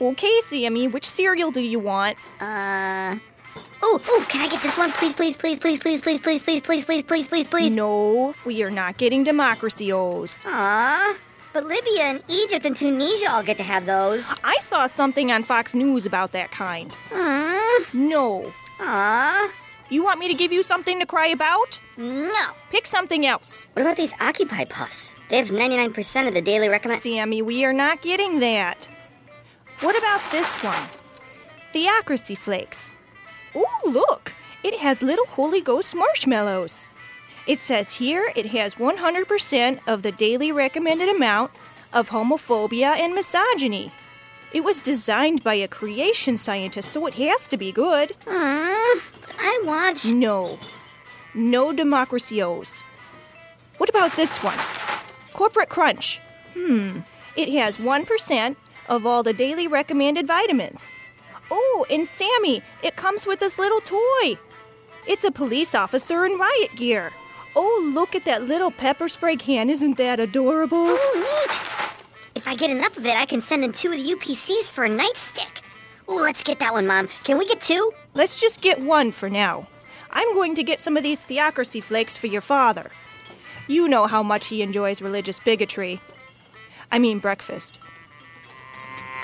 Okay, Sammy, which cereal do you want? Uh. Oh, oh, can I get this one? Please, please, please, please, please, please, please, please, please, please, please, please, please. No, we are not getting democracy O's. Aww. But Libya and Egypt and Tunisia all get to have those. I saw something on Fox News about that kind. Aww. No. Aww. You want me to give you something to cry about? No. Pick something else. What about these Occupy puffs? They have 99% of the daily recommend. Sammy, we are not getting that. What about this one? Theocracy Flakes. Oh, look! It has little Holy Ghost marshmallows. It says here it has 100% of the daily recommended amount of homophobia and misogyny. It was designed by a creation scientist, so it has to be good. Aww. But I want. No. No democracy O's. What about this one? Corporate Crunch. Hmm. It has 1% of all the daily recommended vitamins. Oh, and Sammy, it comes with this little toy. It's a police officer in riot gear. Oh, look at that little pepper spray can. Isn't that adorable? Oh, neat. If I get enough of it, I can send in two of the UPCs for a nightstick. Ooh, let's get that one, Mom. Can we get two? Let's just get one for now. I'm going to get some of these theocracy flakes for your father. You know how much he enjoys religious bigotry. I mean, breakfast.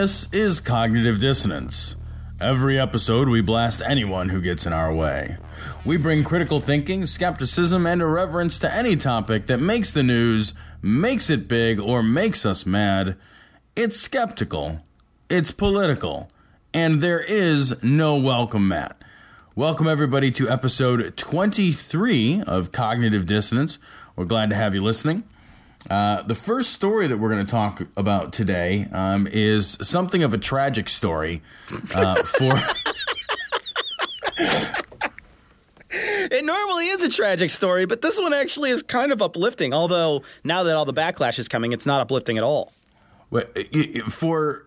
This is Cognitive Dissonance. Every episode, we blast anyone who gets in our way. We bring critical thinking, skepticism, and irreverence to any topic that makes the news, makes it big, or makes us mad. It's skeptical, it's political, and there is no welcome mat. Welcome, everybody, to episode 23 of Cognitive Dissonance. We're glad to have you listening. Uh, the first story that we're going to talk about today um, is something of a tragic story uh, for. It normally is a tragic story, but this one actually is kind of uplifting. Although now that all the backlash is coming, it's not uplifting at all. for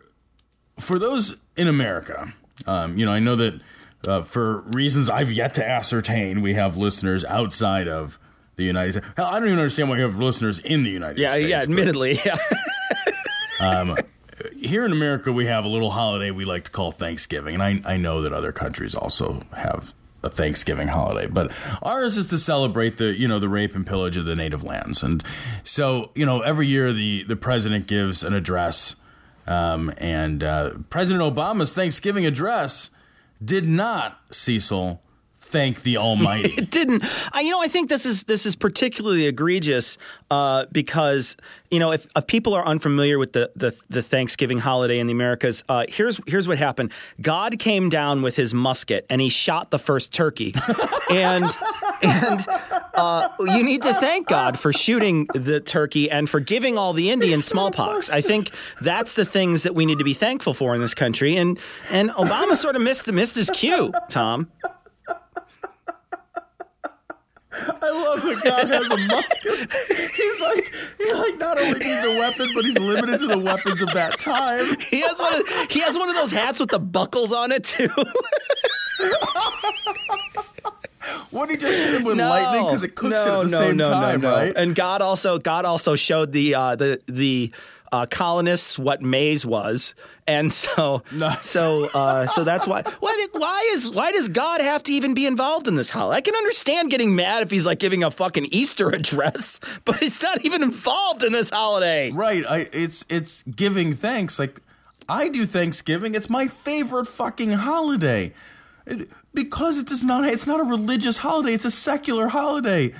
for those in America, um, you know, I know that uh, for reasons I've yet to ascertain, we have listeners outside of the United States. Hell, I don't even understand why we have listeners in the United Yeah, States. yeah. yeah, Admittedly, yeah. um, here in America, we have a little holiday we like to call Thanksgiving, and I, I know that other countries also have a Thanksgiving holiday, but ours is to celebrate the you know the rape and pillage of the native lands, and so you know every year the the president gives an address, um, and uh, President Obama's Thanksgiving address did not Cecil thank the Almighty. it didn't. I, you know, I think this is this is particularly egregious uh, because you know if, if people are unfamiliar with the, the the Thanksgiving holiday in the Americas, uh, here's here's what happened. God came down with his musket and he shot the first turkey, and and uh, you need to thank God for shooting the turkey and for giving all the Indians smallpox. I think that's the things that we need to be thankful for in this country. And and Obama sort of missed missed his cue, Tom. I love that God has a musket. He's like, he like not only needs a weapon, but he's limited to the weapons of that time. He has one. Of, he has one of those hats with the buckles on it too. What he just hit him with lightning because it cooks no, it at the no, same no, time, no, no. right? And God also God also showed the uh, the the uh, colonists what maize was, and so Nice. so uh, so that's why. Why, why is why does God have to even be involved in this holiday? I can understand getting mad if he's like giving a fucking Easter address, but he's not even involved in this holiday. right. I it's it's giving thanks. Like I do Thanksgiving. It's my favorite fucking holiday. It- because it does not it's not a religious holiday, it's a secular holiday.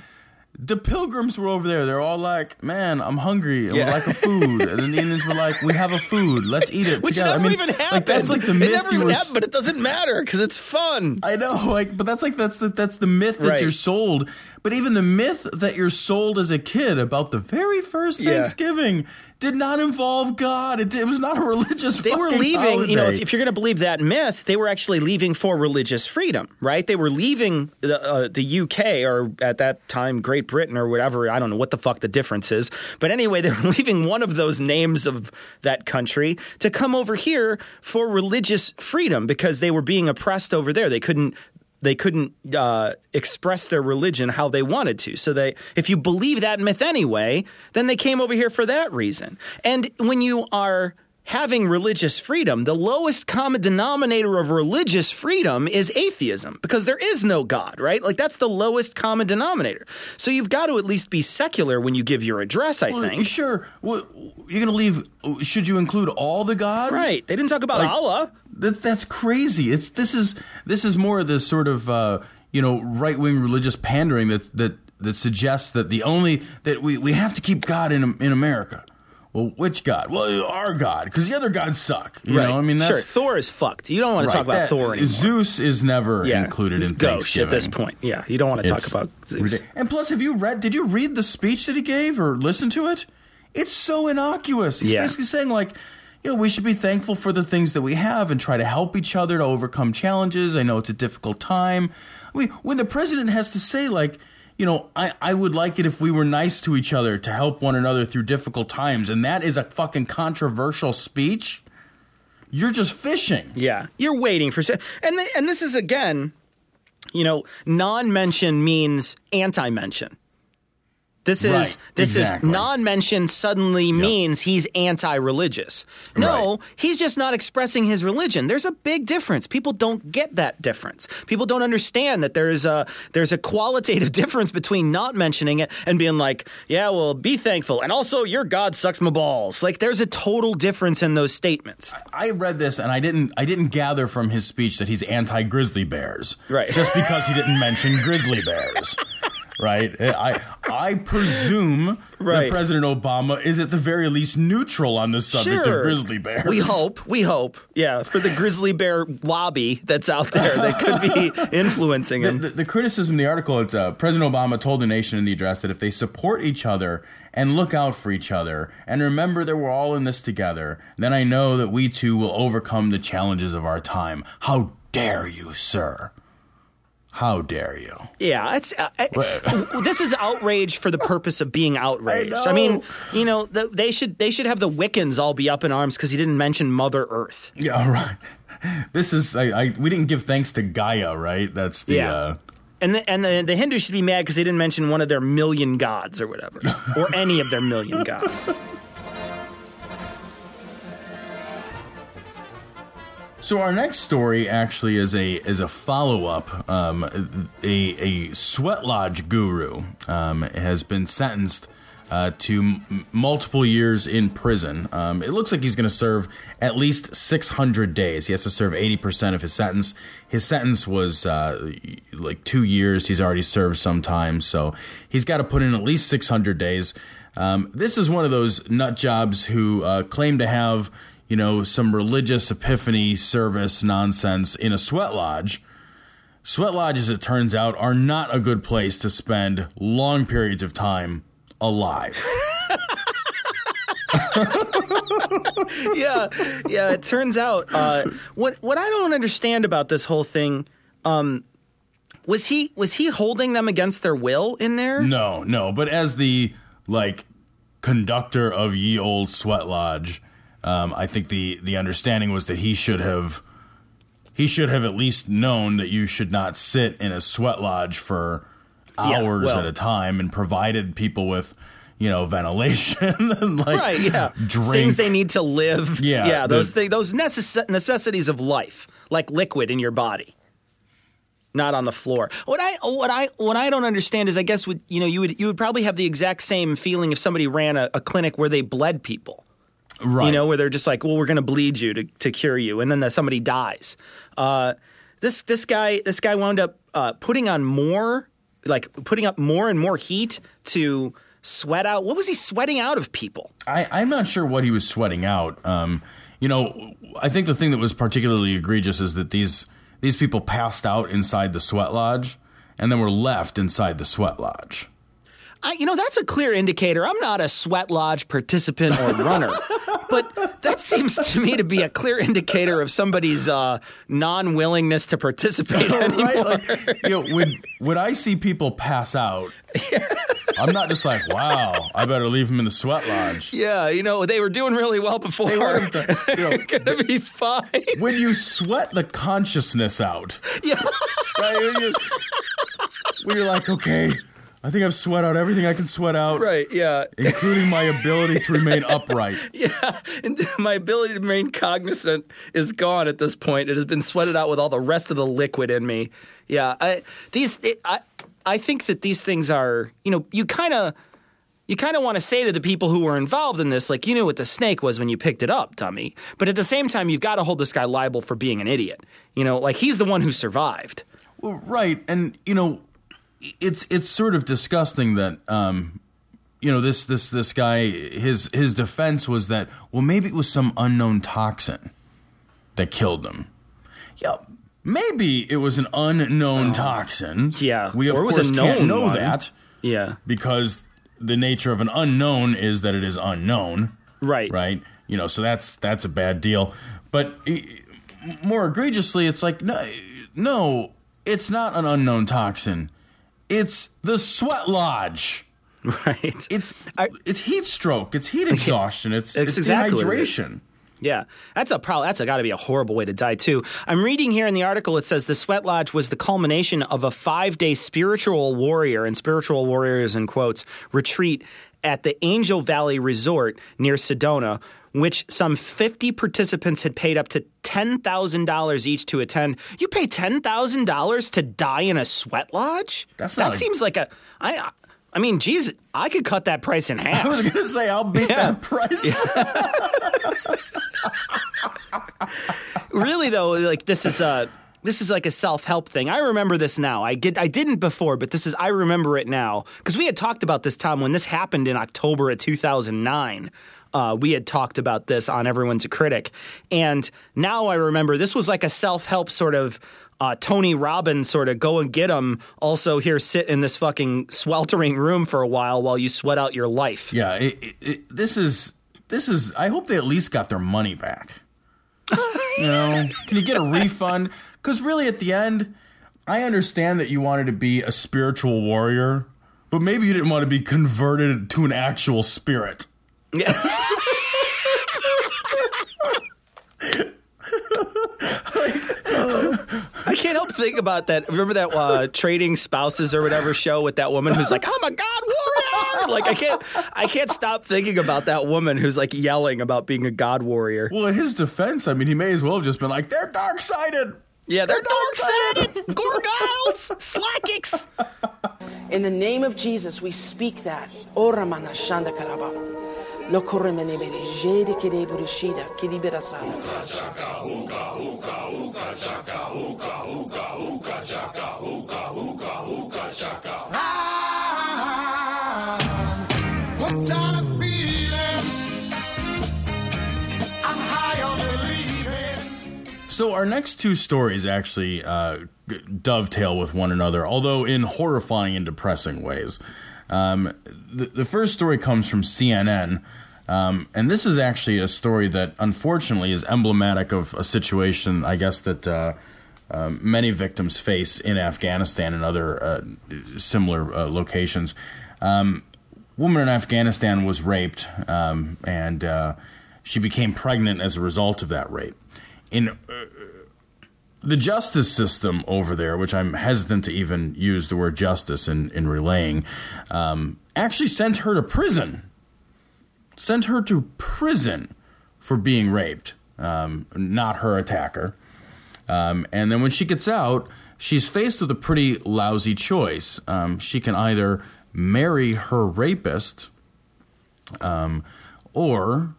The pilgrims were over there. They're all like, "Man, I'm hungry and Yeah. like a food." And then the Indians were like, "We have a food. Let's eat it Which together." never I mean, even happened. Like that's like the myth. it never even happened, but it doesn't matter because it's fun. I know, like, but that's like that's the that's the myth that Right. you're sold. But even the myth that you're sold as a kid about the very first Yeah. Thanksgiving did not involve God. It, it was not a religious. Thing. They were leaving, you know, if, if you're going to believe that myth, they were actually leaving for religious freedom, right? They were leaving the, uh, the UK or at that time Great Britain or whatever. I don't know what the fuck the difference is. But anyway, they were leaving one of those names of that country to come over here for religious freedom because they were being oppressed over there. They couldn't. They couldn't uh, express their religion how they wanted to. So they, if you believe that myth anyway, then they came over here for that reason. And when you are having religious freedom, the lowest common denominator of religious freedom is atheism because there is no God, right? Like that's the lowest common denominator. So you've got to at least be secular when you give your address, I Well, think. sure. Well, you're gonna leave. Should you include all the gods? Right. They didn't talk about Like- Allah. That that's crazy. It's this is this is more of this sort of uh, you know right wing religious pandering that that that suggests that the only that we, we have to keep God in in America. Well, which God? Well, our God, because the other gods suck. You right. know, I mean, that's sure. Thor is fucked. You don't want to talk about that- Thor anymore. Zeus is never yeah. included in Thanksgiving at this point. Yeah. You don't want to talk about Zeus. ridiculous. And plus, have you read? Did you read the speech that he gave or listen to it? It's so innocuous. He's Yeah. basically saying like, you know, we should be thankful for the things that we have and try to help each other to overcome challenges. I know it's a difficult time. I mean, when the president has to say like. You know, I, I would like it if we were nice to each other to help one another through difficult times, and that is a fucking controversial speech. You're just fishing. Yeah, you're waiting for and th- and this is again, you know, non-mention means anti-mention. This is Right, this exactly. is non-mention suddenly means he's anti-religious. No, Right. he's just not expressing his religion. There's a big difference. People don't get that difference. People don't understand that there's a there's a qualitative difference between not mentioning it and being like, yeah, well, be thankful, and also your God sucks my balls. Like there's a total difference in those statements. I read this and I didn't I didn't gather from his speech that he's anti grizzly bears. Right. Just because he didn't mention grizzly bears. Right? I I presume Right. that President Obama is at the very least neutral on the subject Sure. of grizzly bears. We hope. We hope. Yeah, for the grizzly bear lobby that's out there that could be influencing The, him. the, the criticism in the article it's uh, President Obama told the nation in the address that if they support each other and look out for each other and remember that we're all in this together, then I know that we too will overcome the challenges of our time. How dare you, sir? How dare you? Yeah, it's uh, uh, this is outrage for the purpose of being outraged. I mean, you know, the, they should they should have the Wiccans all be up in arms because he didn't mention Mother Earth. Yeah, all right. This is I, I we didn't give thanks to Gaia, right? That's the Yeah. uh And the, and the, the Hindus should be mad because they didn't mention one of their million gods or whatever, or any of their million gods. So our next story actually is a is a follow up. Um, a a sweat lodge guru um, has been sentenced uh, to m- multiple years in prison. Um, it looks like he's going to serve at least six hundred days. He has to serve eighty percent of his sentence. His sentence was uh, like two years. He's already served some time, so he's got to put in at least six hundred days. Um, this is one of those nut jobs who uh, claim to have you know, some religious epiphany service nonsense in a sweat lodge. Sweat lodges, it turns out, are not a good place to spend long periods of time alive. yeah, yeah. It turns out uh, what what I don't understand about this whole thing um, was he was he holding them against their will in there? No, no, but as the like conductor of ye old sweat lodge, um, I think the the understanding was that he should have he should have at least known that you should not sit in a sweat lodge for Yeah, hours well- at a time and provided people with you know ventilation and like Right, yeah. drink Things they need to live. Yeah, yeah. Those the- those necess- necessities of life, like liquid in your body, not on the floor. What I what I what I don't understand is, I guess would you know you would you would probably have the exact same feeling if somebody ran a, a clinic where they bled people. Right You know, where they're just like, well, we're going to bleed you to, to cure you, and then that somebody dies. Uh, this this guy this guy wound up uh, putting on more like putting up more and more heat to sweat out. What was he sweating out of people? I, I'm not sure what he was sweating out. Um, you know, I think the thing that was particularly egregious is that these these people passed out inside the sweat lodge and then were left inside the sweat lodge. I, you know, that's a clear indicator. I'm not a sweat lodge participant or runner, but that seems to me to be a clear indicator of somebody's uh, non willingness to participate anymore. right? Like, you know, when when I see people pass out, I'm not just like, wow, I better leave them in the sweat lodge. Yeah, you know, they were doing really well before. They them to, you know, gonna be fine. when you sweat the consciousness out, Yeah. right? When, you, when you're like, okay, I think I've sweat out everything I can sweat out, Right, yeah. including my ability to remain upright. Yeah, and my ability to remain cognizant is gone at this point. It has been sweated out with all the rest of the liquid in me. Yeah, I, these it, I I think that these things are you know you kind of you kind of want to say to the people who were involved in this like you knew what the snake was when you picked it up, dummy. But at the same time, you've got to hold this guy liable for being an idiot. You know, like he's the one who survived. Well, right, and you know, it's it's sort of disgusting that um, you know this this this guy his his defense was that well maybe it was some unknown toxin that killed him. Yeah, maybe it was an unknown toxin. Oh. Yeah, we of or it was course can't know one. that Yeah, because the nature of an unknown is that it is unknown. right, right? You know, so that's that's a bad deal. But more egregiously, it's like no, no, it's not an unknown toxin. It's the sweat lodge. right. It's it's heat stroke. It's heat exhaustion. It's, That's it's exactly what it dehydration. Yeah, that's a problem. That's got to be a horrible way to die too. I'm reading here in the article. It says the Sweat Lodge was the culmination of a five day spiritual warrior and spiritual warriors in quotes retreat at the Angel Valley Resort near Sedona, which some 50 participants had paid up to $10,000 each to attend. You pay $10,000 to die in a sweat lodge? That's that a- seems like a I I mean, geez, I could cut that price in half. I was gonna say I'll beat that price. really though, like this is a this is like a self-help thing. I remember this now. I get I didn't before, but this is I remember it now because we had talked about this Tom when this happened in October of 2009. Uh, we had talked about this on Everyone's a Critic, and now I remember this was like a self-help sort of. Uh, Tony Robbins sort of go and get him. Also, here sit in this fucking sweltering room for a while while you sweat out your life. yeah, it, it, it, this is this is. I hope they at least got their money back. you know, can you get a refund? Because really, at the end, I understand that you wanted to be a spiritual warrior, but maybe you didn't want to be converted to an actual spirit. I can't help think about that. Remember that uh, trading spouses or whatever show with that woman who's like, "I'm a god warrior." Like I can't, I can't stop thinking about that woman who's like yelling about being a god warrior. Well, in his defense, I mean, he may as well have just been like, "They're dark sided." Yeah, they're dark sided, gorgiles, slackics. In the name of Jesus, we speak that. Ora mana shanda karaba. Lo koremene bere jede kede burishida kidi berasana. Hooked on a feeling. I'm high on believing. So our next two stories actually uh, dovetail with one another, although in horrifying and depressing ways. Um, the, the first story comes from CNN, um, and this is actually a story that unfortunately is emblematic of a situation, I guess, that uh, uh, many victims face in Afghanistan and other uh, similar uh, locations. Um, woman in Afghanistan was raped, um, and uh, she became pregnant as a result of that rape. In the justice system over there, which I'm hesitant to even use the word justice in, in relaying, um, actually sent her to prison. Sent her to prison for being raped, um, not her attacker. Um, and then when she gets out, she's faced with a pretty lousy choice. Um, she can either marry her rapist, um, or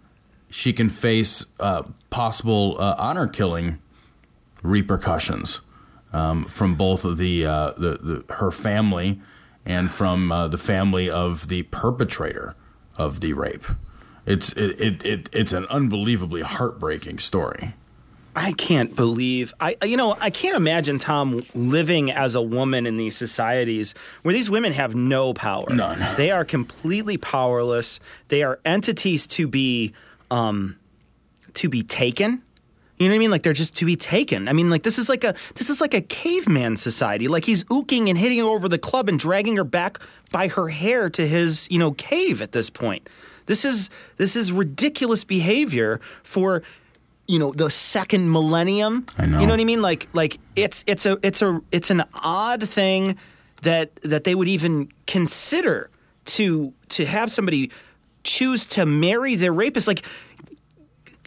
she can face uh, possible uh, honor killing repercussions. um, from both of the, uh, the, the her family and from uh, the family of the perpetrator of the rape. It's it, it, it it's an unbelievably heartbreaking story. I can't believe I you know I can't imagine Tom living as a woman in these societies where these women have no power. None. They are completely powerless. They are entities to be um to be taken. You know what I mean? Like they're just to be taken. I mean, like this is like a this is like a caveman society. Like he's ooking and hitting her over the club and dragging her back by her hair to his you know cave at this point. This is this is ridiculous behavior for you know the second millennium. I know. You know what I mean? Like like it's it's a it's a it's an odd thing that that they would even consider to to have somebody choose to marry their rapist. Like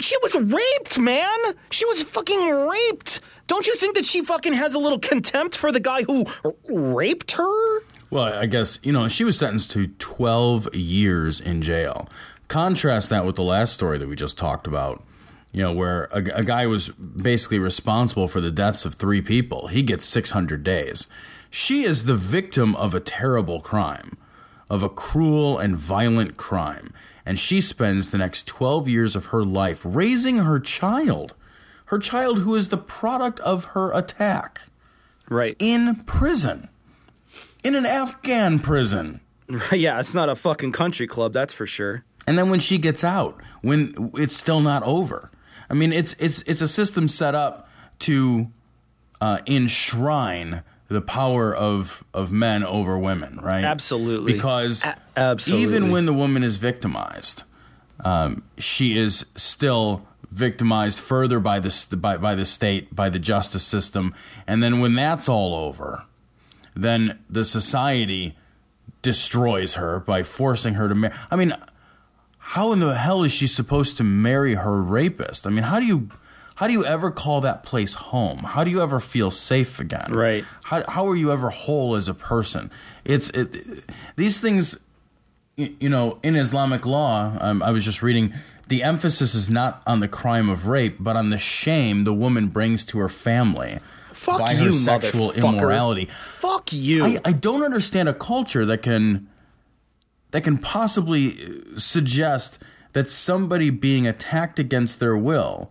she was raped, man. She was fucking raped. Don't you think that she fucking has a little contempt for the guy who r- raped her? Well, I guess, you know, she was sentenced to 12 years in jail. Contrast that with the last story that we just talked about, you know, where a, a guy was basically responsible for the deaths of three people. He gets 600 days. She is the victim of a terrible crime, of a cruel and violent crime. And she spends the next 12 years of her life raising her child, her child who is the product of her attack, Right. in prison in an Afghan prison. yeah, it's not a fucking country club, that's for sure. And then when she gets out, when it's still not over. I mean, it's it's it's a system set up to uh, enshrine the power of of men over women, right? Absolutely. Because A- absolutely. even when the woman is victimized, um, she is still victimized further by the st- by by the state, by the justice system, and then when that's all over, then the society destroys her by forcing her to marry. I mean, how in the hell is she supposed to marry her rapist? I mean, how do you how do you ever call that place home? How do you ever feel safe again? Right. How how are you ever whole as a person? It's it, these things you know, in Islamic law, um, I was just reading the emphasis is not on the crime of rape, but on the shame the woman brings to her family Fuck by you, her sexual immorality. Fuck you. I, I don't understand a culture that can that can possibly uh, suggest that somebody being attacked against their will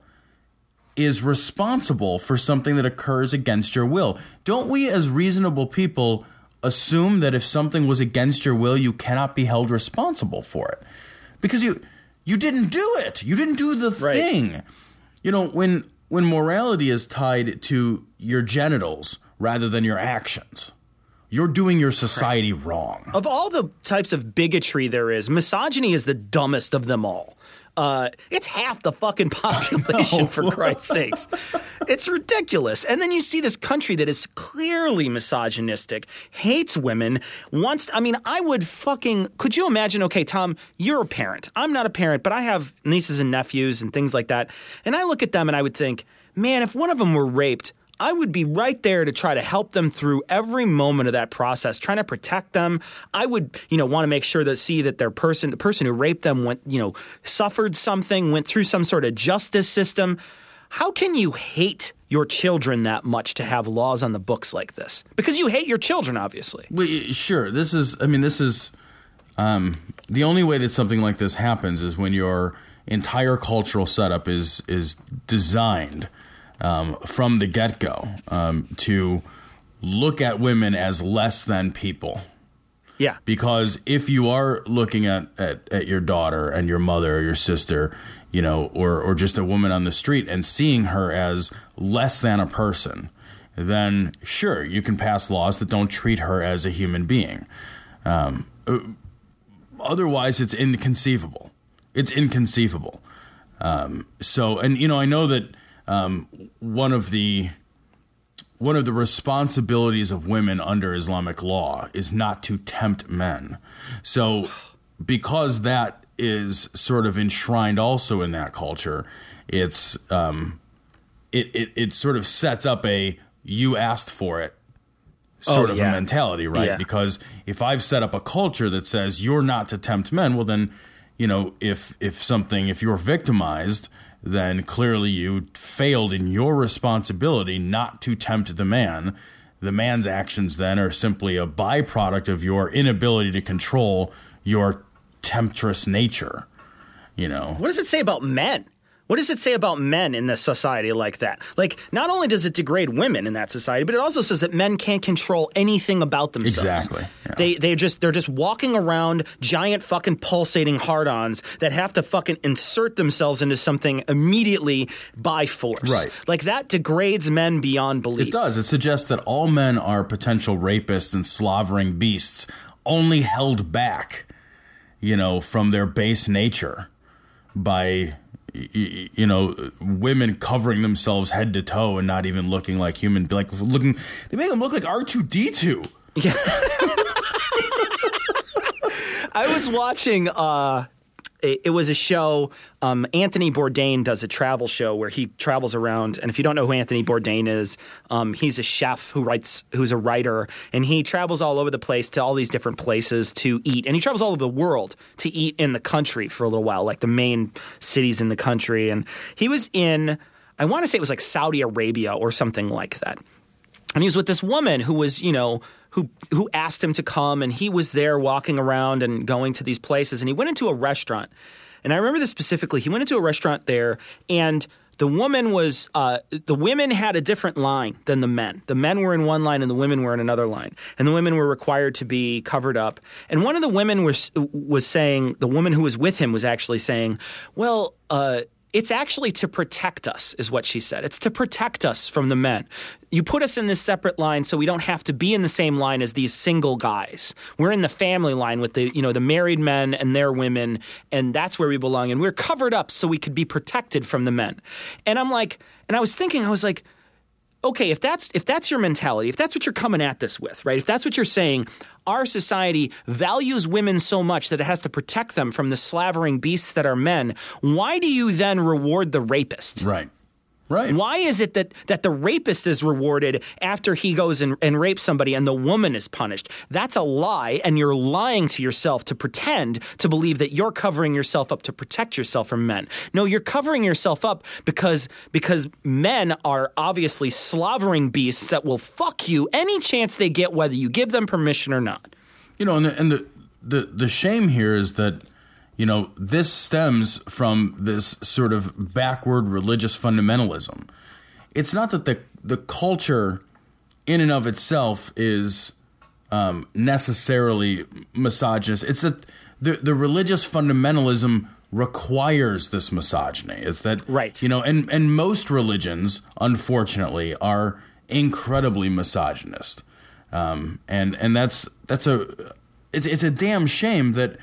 is responsible for something that occurs against your will. Don't we as reasonable people assume that if something was against your will you cannot be held responsible for it? Because you you didn't do it. You didn't do the Right. thing. You know, when when morality is tied to your genitals rather than your actions, you're doing your society wrong. Of all the types of bigotry there is, misogyny is the dumbest of them all. Uh, it's half the fucking population, for Christ's sakes. It's ridiculous. And then you see this country that is clearly misogynistic, hates women, wants. I mean, I would fucking. Could you imagine? Okay, Tom, you're a parent. I'm not a parent, but I have nieces and nephews and things like that. And I look at them and I would think, man, if one of them were raped, I would be right there to try to help them through every moment of that process, trying to protect them. I would, you know, want to make sure that see that their person, the person who raped them, went, you know, suffered something, went through some sort of justice system. How can you hate your children that much to have laws on the books like this? Because you hate your children, obviously. Well, sure. This is. I mean, this is. Um, the only way that something like this happens is when your entire cultural setup is is designed um, from the get go um, to look at women as less than people. Yeah. because if you are looking at, at, at your daughter and your mother or your sister you know or, or just a woman on the street and seeing her as less than a person then sure you can pass laws that don't treat her as a human being um, uh, otherwise it's inconceivable it's inconceivable um, so and you know i know that um, one of the one of the responsibilities of women under Islamic law is not to tempt men. So, because that is sort of enshrined also in that culture, it's um, it, it it sort of sets up a you asked for it sort Oh, of yeah. a mentality, right? Yeah. Because if I've set up a culture that says you're not to tempt men, well then you know, if if something if you're victimized, then clearly you failed in your responsibility not to tempt the man. The man's actions then are simply a byproduct of your inability to control your temptress nature. You know. What does it say about men? What does it say about men in this society like that? Like, not only does it degrade women in that society, but it also says that men can't control anything about themselves. Exactly, yeah. They they just they're just walking around giant fucking pulsating hard-ons that have to fucking insert themselves into something immediately by force. Right. Like that degrades men beyond belief. It does. It suggests that all men are potential rapists and slavering beasts, only held back, you know, from their base nature by, you know, women covering themselves head to toe and not even looking like human, like looking. They make them look like R two D two. Yeah. I was watching. Uh, it, was a show. Um, Anthony Bourdain does a travel show where he travels around. And if you don't know who Anthony Bourdain is, um, he's a chef who writes, who's a writer, and he travels all over the place to all these different places to eat. And he travels all over the world to eat in the country for a little while, like the main cities in the country. And he was in, I want to say it was like Saudi Arabia or something like that and he was with this woman who was you know who who asked him to come and he was there walking around and going to these places and he went into a restaurant. And i remember this specifically. He went into a restaurant there and the woman was uh, the women had a different line than the men. The men were in one line and the women were in another line. And the women were required to be covered up. And one of the women was was saying the woman who was with him was actually saying well uh, it's actually to protect us, is what she said. It's to protect us from the men. You put us in this separate line so we don't have to be in the same line as these single guys. We're in the family line with the, you know, the married men and their women, and that's where we belong. And we're covered up so we could be protected from the men. And I'm like, and I was thinking, I was like, okay, if that's if that's your mentality, if that's what you're coming at this with, right? If that's what you're saying, our society values women so much that it has to protect them from the slavering beasts that are men. Why do you then reward the rapist? Right. Right. Why is it that, that the rapist is rewarded after he goes and, and rapes somebody and the woman is punished? That's a lie, and you're lying to yourself to pretend to believe that you're covering yourself up to protect yourself from men. No, you're covering yourself up because because men are obviously slavering beasts that will fuck you any chance they get, whether you give them permission or not. You know, and the, and the the the shame here is that you know this stems from this sort of backward religious fundamentalism. It's not that the the culture in and of itself is um, necessarily misogynist. It's that the the religious fundamentalism requires this misogyny. It's that Right. You know, and and most religions, unfortunately, are incredibly misogynist, um, and and that's that's a it's it's a damn shame that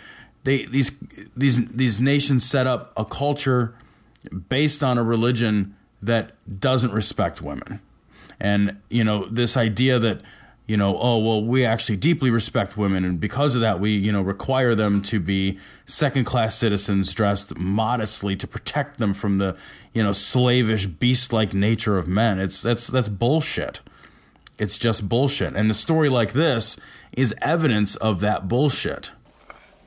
they these these these nations set up a culture based on a religion that doesn't respect women, and you know this idea that you know oh well we actually deeply respect women and because of that we you know require them to be second class citizens dressed modestly to protect them from the you know slavish beast like nature of men. It's that's that's bullshit. It's just bullshit. And a story like this is evidence of that bullshit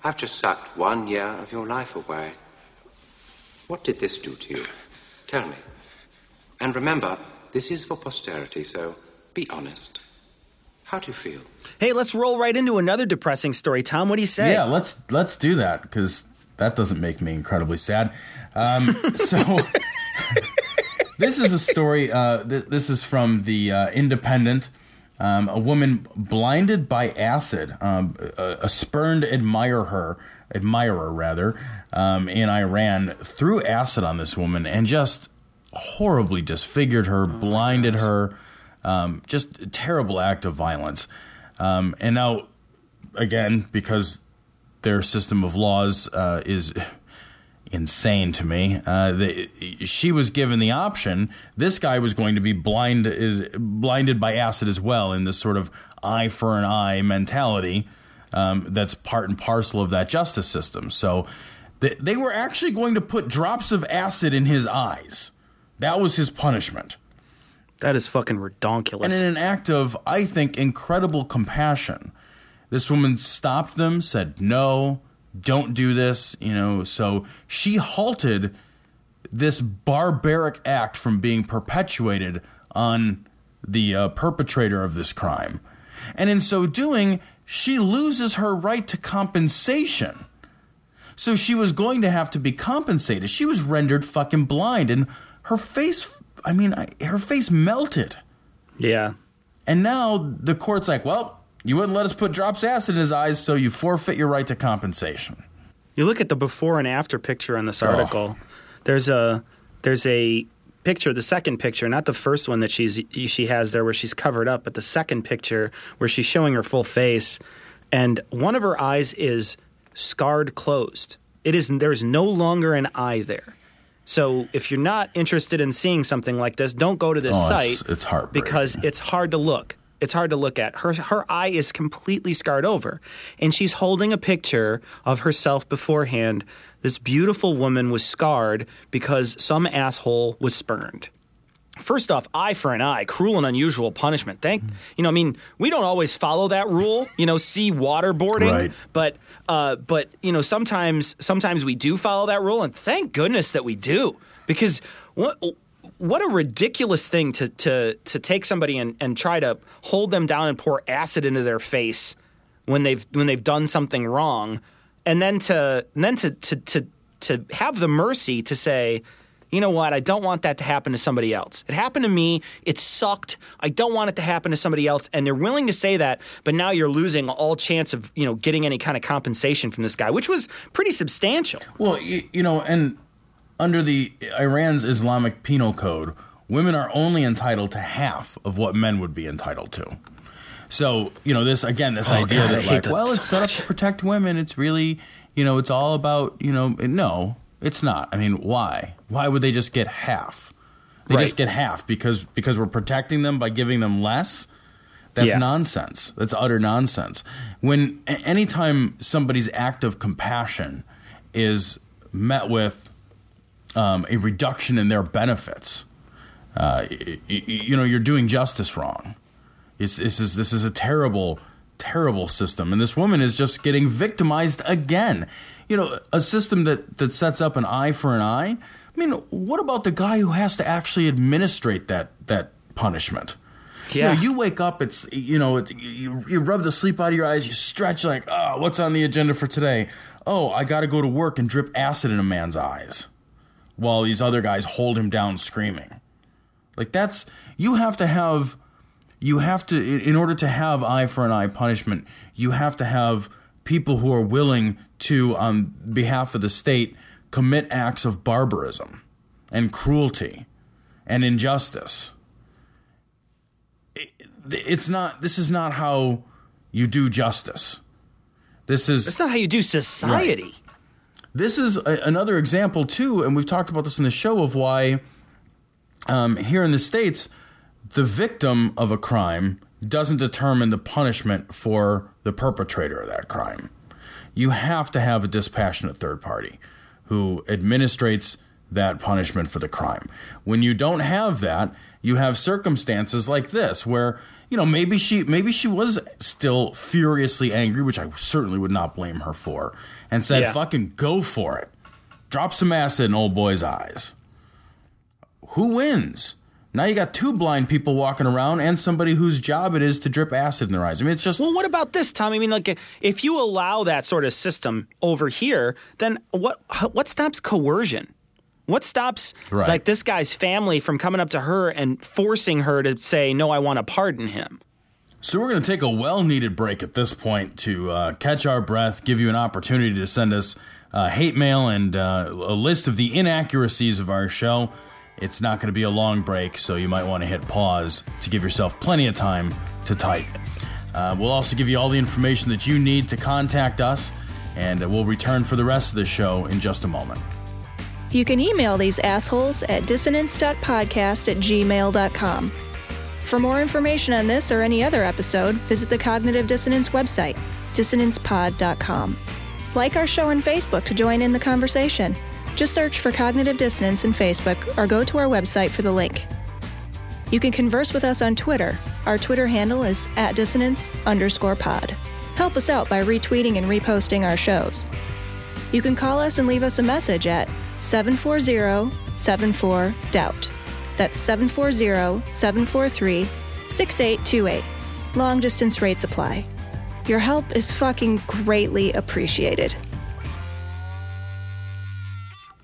I've just sucked one year of your life away. What did this do to you? Tell me. And remember, this is for posterity, so be honest. How do you feel? Hey, let's roll right into another depressing story. Tom, what do you say? Yeah, let's let's do that because that doesn't make me incredibly sad. Um, so this is a story. Uh, th- this is from the uh, Independent. Um, a woman blinded by acid, um, a, a spurned admirer, admirer rather, um, in Iran threw acid on this woman and just horribly disfigured her, blinded her. Um, just a terrible act of violence. Um, and now, again, because their system of laws uh, is insane to me. Uh, the, she was given the option. This guy was going to be blind, uh, blinded by acid as well, in this sort of eye for an eye mentality um, that's part and parcel of that justice system. So th- they were actually going to put drops of acid in his eyes. That was his punishment. That is fucking redonkulous. And in an act of, I think, incredible compassion, this woman stopped them, said, No, don't do this, you know. So she halted this barbaric act from being perpetuated on the uh, perpetrator of this crime. And in so doing, she loses her right to compensation. So she was going to have to be compensated. She was rendered fucking blind, and her face, I mean, I, her face melted. Yeah. And now the court's like, well, you wouldn't let us put drops acid in his eyes, so you forfeit your right to compensation. You look at the before and after picture in this Oh. article. There's a there's a picture, the second picture, not the first one that she's she has there where she's covered up, but the second picture where she's showing her full face, and one of her eyes is scarred closed. It is there's no longer an eye there. So if you're not interested in seeing something like this, don't go to this Oh, site it's- it's heartbreaking. because it's hard to look. It's hard to look at. Her her eye is completely scarred over, and she's holding a picture of herself beforehand. This beautiful woman was scarred because some asshole was spurned. First off, eye for an eye, cruel and unusual punishment. Thank you know, I mean, we don't always follow that rule. You know, see waterboarding, Right. but uh, but you know, sometimes sometimes we do follow that rule, and thank goodness that we do because what what a ridiculous thing to to to take somebody and, and try to hold them down and pour acid into their face when they've when they've done something wrong, and then to and then to to to to have the mercy to say. You know what? I don't want that to happen to somebody else. It happened to me. It sucked. I don't want it to happen to somebody else. And they're willing to say that, but now you're losing all chance of you know getting any kind of compensation from this guy, which was pretty substantial. Well, you, you know, and under the Iran's Islamic Penal Code, women are only entitled to half of what men would be entitled to. So, you know, this again, this oh, idea Oh, God, that like, that well, so it's set up to protect women. It's really, you know, it's all about, you know, no, it's not. I mean, why? Why would they just get half? They Right. just get half because because we're protecting them by giving them less. That's Yeah. nonsense. That's utter nonsense. When anytime somebody's act of compassion is met with um, a reduction in their benefits, uh, y- y- you know, you're doing justice wrong. It's, this is this is a terrible, terrible system, and this woman is just getting victimized again. You know, a system that that sets up an eye for an eye. I mean, what about the guy who has to actually administrate that that punishment? Yeah. You, know, you wake up, it's you know, it, you you rub the sleep out of your eyes, you stretch like, oh, what's on the agenda for today? Oh, I got to go to work and drip acid in a man's eyes, while these other guys hold him down screaming. Like that's you have to have you have to in order to have eye for an eye punishment, you have to have people who are willing to on behalf of the state commit acts of barbarism and cruelty and injustice. It- it's not this is not how you do justice. This is That's not how you do society. This is a, another example too, and we've talked about this in the show of why um, here in the states, the victim of a crime doesn't determine the punishment for the perpetrator of that crime. You have to have a dispassionate third party who administrates that punishment for the crime. When you don't have that, you have circumstances like this where you know maybe she maybe she was still furiously angry, which I certainly would not blame her for, and said, Yeah. "Fucking go for it, drop some acid in old boy's eyes." Who wins? Now you got two blind people walking around and somebody whose job it is to drip acid in their eyes. I mean, it's just Well, what about this, Tom? I mean, like, if you allow that sort of system over here, then what? What stops coercion? What stops Right. like this guy's family from coming up to her and forcing her to say, "No, I want to pardon him"? So we're going to take a well-needed break at this point to uh, catch our breath, give you an opportunity to send us uh, hate mail and uh, a list of the inaccuracies of our show. It's not going to be a long break, so you might want to hit pause to give yourself plenty of time to type. Uh, we'll also give you all the information that you need to contact us, and we'll return for the rest of the show in just a moment. You can email these assholes at dissonance.podcast at gmail.com. For more information on this or any other episode, visit the Cognitive Dissonance website, dissonancepod.com. Like our show on Facebook to join in the conversation. Just search for Cognitive Dissonance in Facebook or go to our website for the link. You can converse with us on Twitter. Our Twitter handle is at dissonance underscore pod. Help us out by retweeting and reposting our shows. You can call us and leave us a message at 740 74 Doubt. That's 740 743 6828. Long distance rates apply. Your help is fucking greatly appreciated.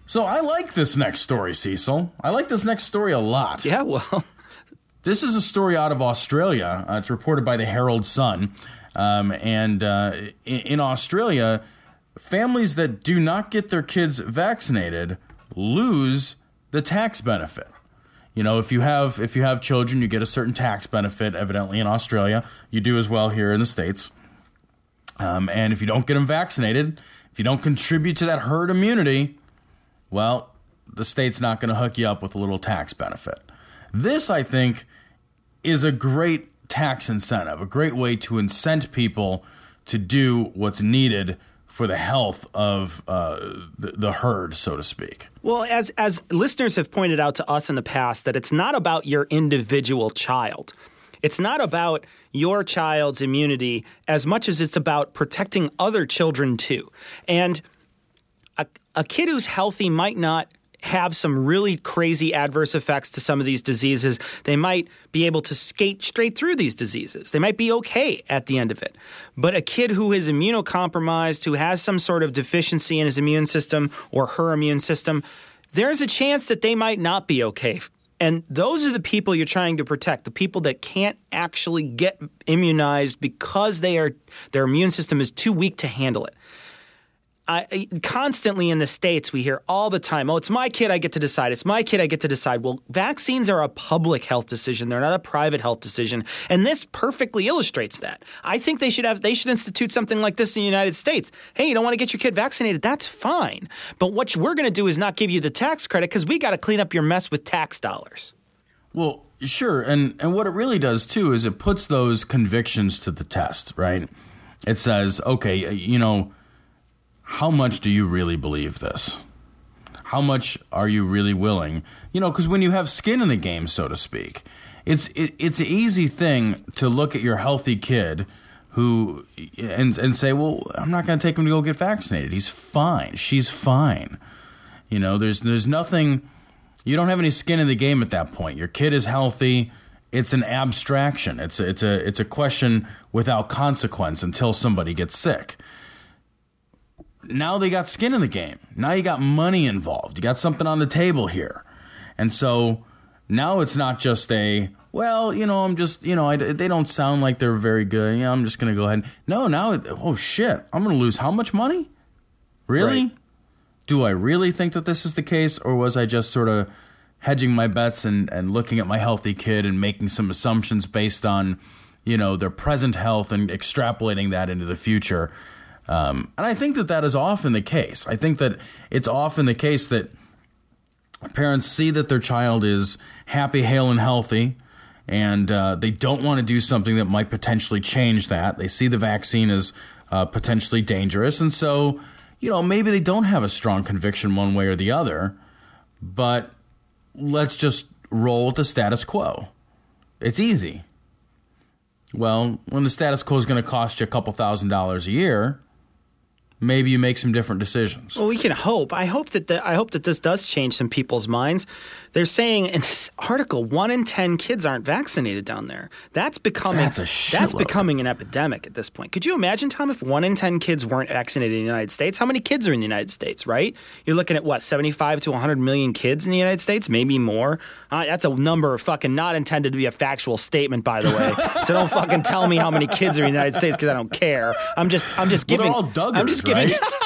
So I like this next story, Cecil. I like this next story a lot. Yeah, well, This is a story out of Australia. Uh, it's reported by the Herald Sun. Um, and uh, in, in Australia, families that do not get their kids vaccinated lose the tax benefit. You know, if you have if you have children, you get a certain tax benefit. Evidently, in Australia, you do as well here in the states. Um, and if you don't get them vaccinated, if you don't contribute to that herd immunity, well, the state's not going to hook you up with a little tax benefit. This, I think, is a great tax incentive, a great way to incent people to do what's needed for the health of uh, the, the herd, so to speak. Well, as as listeners have pointed out to us in the past, that it's not about your individual child. It's not about your child's immunity as much as it's about protecting other children too. And a, a kid who's healthy might not have some really crazy adverse effects to some of these diseases. They might be able to skate straight through these diseases. They might be okay at the end of it. But a kid who is immunocompromised, who has some sort of deficiency in his immune system or her immune system, there's a chance that they might not be okay. And those are the people you're trying to protect, the people that can't actually get immunized because they are their immune system is too weak to handle it. I, constantly in the states we hear all the time oh it's my kid i get to decide. It's my kid i get to decide. Well vaccines are a public health decision. They're not a private health decision. And this perfectly illustrates that. I think they should have they should institute something like this in the united states. Hey you don't want to get your kid vaccinated. That's fine. But what we're going to do is not give you the tax credit because we got to clean up your mess with tax dollars. Well, sure, and and what it really does too is it puts those convictions to the test, right? It says, okay, uh, you know, how much do you really believe this? How much are you really willing? You know, because when you have skin in the game, so to speak, it's it, it's an easy thing to look at your healthy kid who and and say, well, I'm not going to take him to go get vaccinated. He's fine. She's fine. You know, there's there's nothing. You don't have any skin in the game at that point. Your kid is healthy. It's an abstraction. It's a, it's a it's a question without consequence until somebody gets sick. Now they got skin in the game. Now you got money involved. You got something on the table here, and so now it's not just a well, you know, I'm just you know I, they don't sound like they're very good. Yeah, I'm just gonna go ahead. No, now oh shit, I'm gonna lose how much money? Really? Right. do I really think that this is the case, or was I just sort of hedging my bets and, and looking at my healthy kid and making some assumptions based on, you know, their present health and extrapolating that into the future? Um, and I think that that is often the case. I think that it's often the case that parents see that their child is happy, hale, and healthy, and uh, they don't want to do something that might potentially change that. They see the vaccine as uh, potentially dangerous, and so you know maybe they don't have a strong conviction one way or the other. But let's just roll with the status quo. It's easy. Well, when the status quo is going to cost you a couple thousand dollars a year, maybe you make some different decisions. Well, we can hope. I hope that the, I hope that this does change some people's minds. They're saying in this article, one in ten kids aren't vaccinated down there. That's becoming That's that's becoming an epidemic at this point. Could you imagine, Tom, if one in ten kids weren't vaccinated in the United States? How many kids are in the United States? Right? You're looking at what seventy-five to one hundred million kids in the United States, maybe more. Uh, that's a number fucking not intended to be a factual statement, by the way. so don't fucking tell me how many kids are in the United States because I don't care. I'm just I'm just Well, giving. they're all Duggars, I'm just giving. right?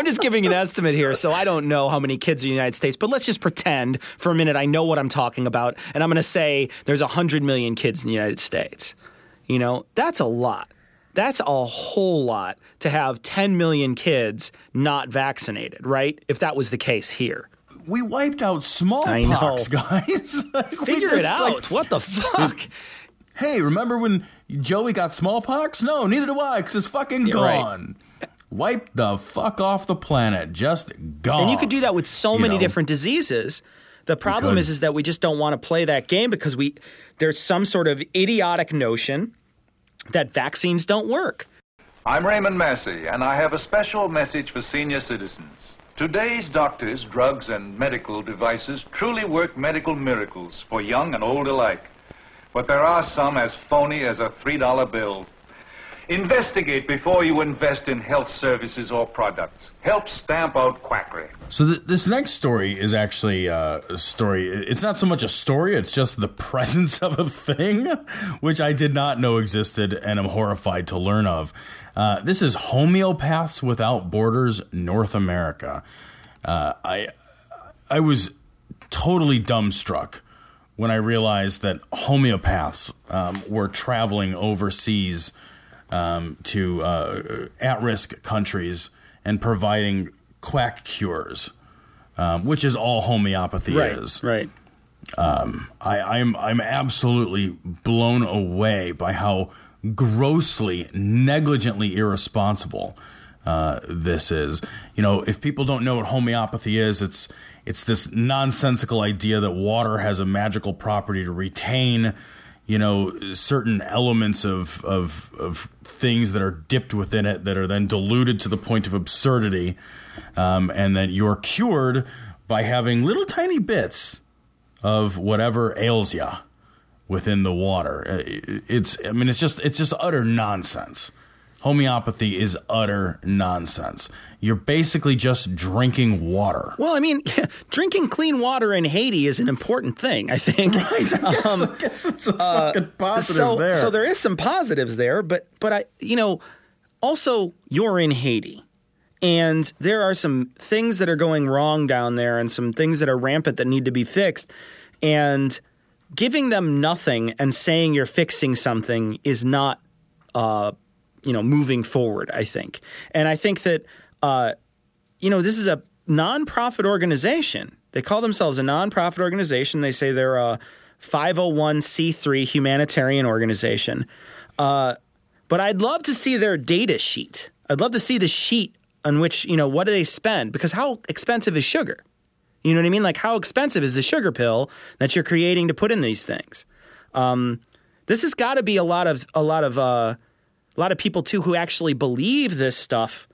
I'm just giving an estimate here, so I don't know how many kids are in the United States, but let's just pretend for a minute I know what I'm talking about, and I'm going to say there's 100 million kids in the United States. You know, that's a lot. That's a whole lot to have 10 million kids not vaccinated, right? If that was the case here. we wiped out smallpox, guys. Like, Figure just, it out. like, what the fuck? hey, remember when Joey got smallpox? No, neither do I, because it's fucking Yeah, right. Gone. Wipe the fuck off the planet. Just gone. And you could do that with so You many know? different diseases. The problem is, is that we just don't want to play that game because we there's some sort of idiotic notion that vaccines don't work. I'm Raymond Massey, and I have a special message for senior citizens. Today's doctors, drugs, and medical devices truly work medical miracles for young and old alike. But there are some as phony as a $3 bill. Investigate before you invest in health services or products. Help stamp out quackery. So th- this next story is actually uh, a story. It's not so much a story; it's just the presence of a thing, which I did not know existed, and am horrified to learn of. Uh, this is Homeopaths Without Borders North America. Uh, I I was totally dumbstruck when I realized that homeopaths um, were traveling overseas um, to uh, at-risk countries and providing quack cures, um, which is all homeopathy Right. is. Right. I, I'm I'm absolutely blown away by how grossly, negligently irresponsible uh, this is. You know, if people don't know what homeopathy is, it's it's this nonsensical idea that water has a magical property to retain, you know, certain elements of of of things that are dipped within it that are then diluted to the point of absurdity, um, and that you're cured by having little tiny bits of whatever ails you within the water. Uh, It's I mean it's just it's just utter nonsense. Homeopathy is utter nonsense. You're basically just drinking water. Well, I mean, drinking clean water in Haiti is an important thing. I think. Right, I guess, I guess it's a fucking positive Um, uh, so, there. so there is some positives there, but but I, you know, also you're in Haiti, and there are some things that are going wrong down there, and some things that are rampant that need to be fixed, and giving them nothing and saying you're fixing something is not, uh, you know, moving forward. I think, and I think that, uh, you know, this is a nonprofit organization. They call themselves a nonprofit organization. They say they're a 501c3 humanitarian organization. Uh, but I'd love to see their data sheet. I'd love to see the sheet on which, you know, what do they spend? Because how expensive is sugar? You know what I mean? Like, how expensive is the sugar pill that you're creating to put in these things? Um, this has got to be a lot of a lot of uh, a lot of people too who actually believe this stuff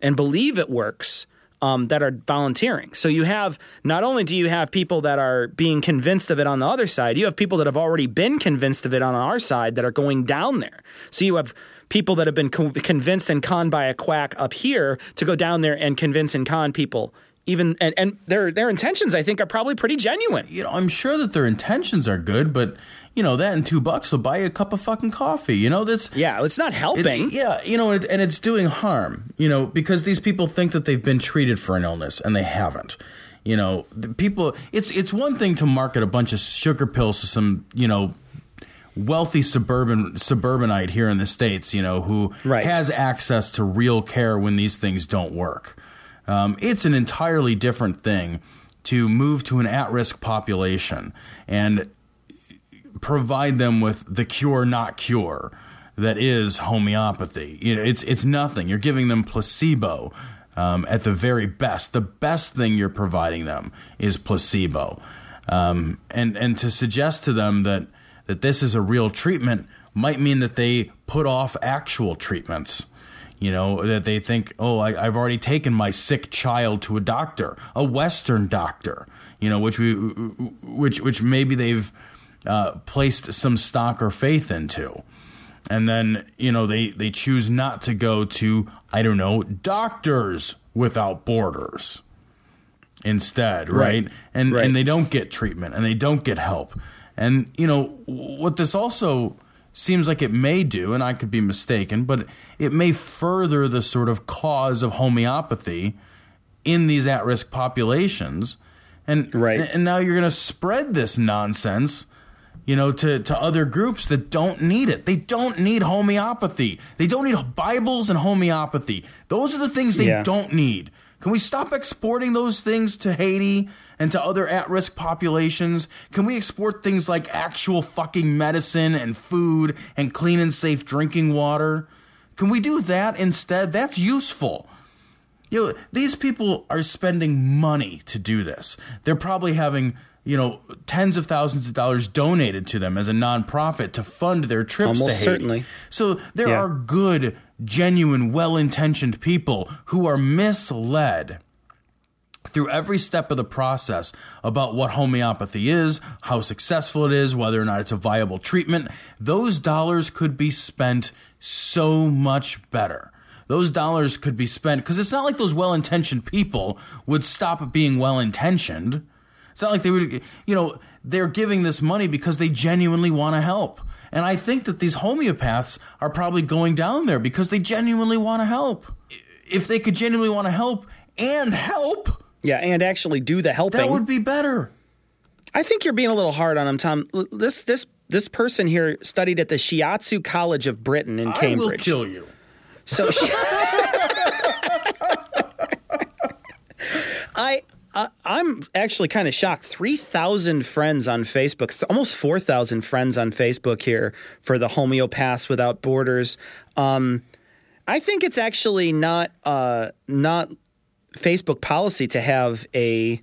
and believe it works um, that are volunteering. So you have not only do you have people that are being convinced of it on the other side, you have people that have already been convinced of it on our side that are going down there. So you have people that have been co- convinced and conned by a quack up here to go down there and convince and con people. Even and, and their their intentions, I think, are probably pretty genuine. you know, I'm sure that their intentions are good, but you know that and two bucks will buy you a cup of fucking coffee. You know that's Yeah, it's not It- helping. yeah, you know, and, and it's doing harm, you know, because these people think that they've been treated for an illness and they haven't. You know, the people. It's it's one thing to market a bunch of sugar pills to some, you know, wealthy suburban suburbanite here in the states, you know, who Right. has access to real care when these things don't work. Um, it's an entirely different thing to move to an at-risk population and provide them with the cure not cure that is homeopathy. You know, it's it's nothing. You're giving them placebo um, at the very best. The best thing you're providing them is placebo, um, and and to suggest to them that that this is a real treatment might mean that they put off actual treatments. You know that they think, oh, I, I've already taken my sick child to a doctor, a Western doctor. You know, which we, which which maybe they've uh, placed some stock or faith into, and then you know they they choose not to go to I don't know doctors without borders instead, right? Right. And Right. and they don't get treatment and they don't get help. And you know what this also seems like it may do, and I could be mistaken, but it may further the sort of cause of homeopathy in these at-risk populations. And Right. and now you're going to spread this nonsense you know, to, to other groups that don't need it. They don't need homeopathy. They don't need Bibles and homeopathy. Those are the things they Yeah. don't need. Can we stop exporting those things to Haiti and to other at risk populations? Can we export things like actual fucking medicine and food and clean and safe drinking water? Can we do that instead? That's useful. You know, these people are spending money to do this. They're probably having, you know, tens of thousands of dollars donated to them as a nonprofit to fund their trips Almost to Haiti. certainly. So there Yeah. are good, genuine, well-intentioned people who are misled through every step of the process about what homeopathy is, how successful it is, whether or not it's a viable treatment, those dollars could be spent so much better. Those dollars could be spent because it's not like those well intentioned people would stop being well intentioned. It's not like they would, you know, they're giving this money because they genuinely want to help. And I think that these homeopaths are probably going down there because they genuinely want to help. If they could genuinely want to help and help, Yeah, and actually do the helping. that would be better. I think you're being a little hard on him, Tom. This this this person here studied at the Shiatsu College of Britain in I will Cambridge. kill you. So she, I, I I'm actually kind of shocked. Three thousand friends on Facebook, almost four thousand friends on Facebook here for the Homeopaths Without Borders. Um, I think it's actually not uh, not Facebook policy to have a.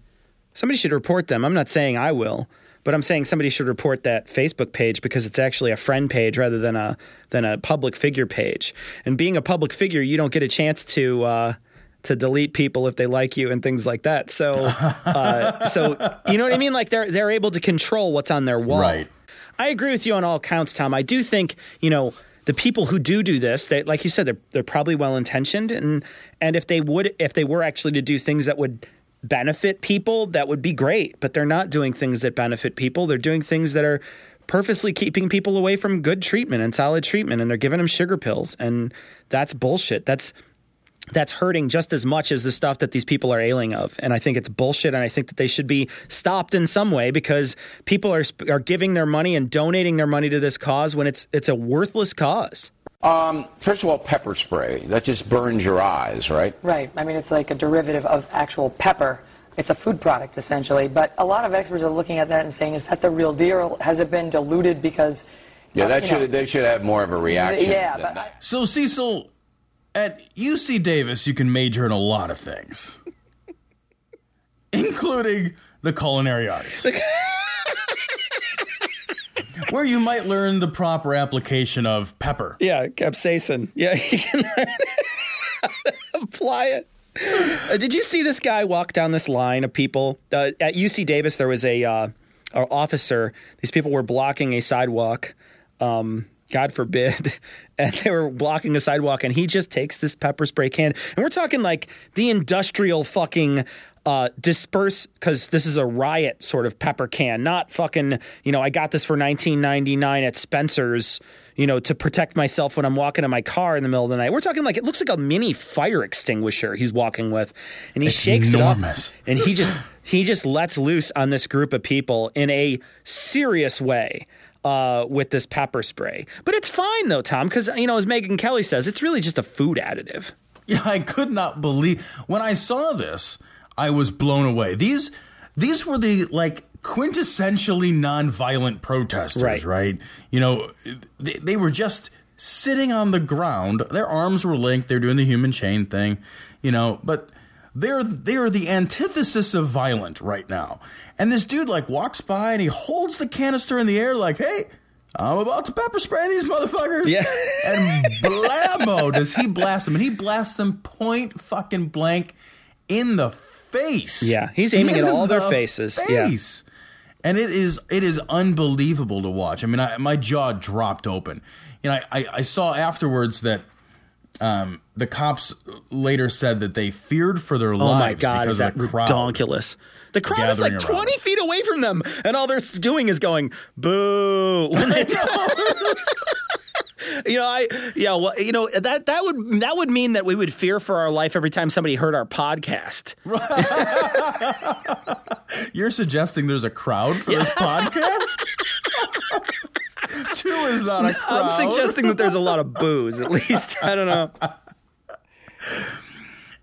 Somebody should report them. I'm not saying I will, but I'm saying somebody should report that Facebook page because it's actually a friend page rather than a than a public figure page. And being a public figure, you don't get a chance to uh, to delete people if they like you and things like that. So, uh, so you know what I mean? Like they're they're able to control what's on their wall. Right. I agree with you on all counts, Tom. I do think you know the people who do do this. They, like you said, they're they're probably well intentioned, and and if they would, if they were actually to do things that would benefit people, that would be great. But they're not doing things that benefit people. They're doing things that are purposely keeping people away from good treatment and solid treatment, and they're giving them sugar pills, and that's bullshit. That's that's hurting just as much as the stuff that these people are ailing of. And I think it's bullshit. And I think that they should be stopped in some way because people are are giving their money and donating their money to this cause when it's it's a worthless cause. Um, first of all, pepper spray. That just burns your eyes, right? Right. I mean, it's like a derivative of actual pepper. It's a food product, essentially. But a lot of experts are looking at that and saying, is that the real deal? Has it been diluted because. Yeah, uh, that should know, they should have more of a reaction. Yeah, but that. So, Cecil, at UC Davis, you can major in a lot of things, including the culinary arts, where you might learn the proper application of pepper. Yeah, capsaicin. Yeah, you can apply it. Uh, did you see this guy walk down this line of people uh, at UC Davis? There was a uh, officer. These people were blocking a sidewalk. Um, God forbid, and they were blocking the sidewalk, and he just takes this pepper spray can, and we're talking like the industrial fucking uh, disperse because this is a riot sort of pepper can, not fucking. You know, I got this for 19.99 at Spencer's. You know, to protect myself when I'm walking in my car in the middle of the night. We're talking like it looks like a mini fire extinguisher he's walking with, and he It's shakes enormous. it up, and he just he just lets loose on this group of people in a serious way. Uh, with this pepper spray, but it's fine though, Tom, because you know, as Megyn Kelly says, it's really just a food additive. Yeah, I could not believe when I saw this. I was blown away. These these were the like quintessentially nonviolent protesters, Right. right? You know, they, they were just sitting on the ground. Their arms were linked. They're doing the human chain thing, you know, but they're they are the antithesis of violent right now. And this dude like walks by and he holds the canister in the air like, "Hey, I'm about to pepper spray these motherfuckers." Yeah. and blammo does he blast them, and he blasts them point fucking blank in the face. Yeah, he's aiming In at all their the faces. Yeah. Face. And it is it is unbelievable to watch. I mean, I, my jaw dropped open. You know, I, I, I saw afterwards that um, the cops later said that they feared for their Oh lives my god, because is that of the crowd. ridiculous? The crowd is like gathering around. 20 feet away from them, and all they're doing is going boo when they You know, I yeah, well, you know that that would that would mean that we would fear for our life every time somebody heard our podcast. You're suggesting there's a crowd for this podcast? Two is not a crowd. I'm suggesting that there's a lot of booze, at least. I don't know.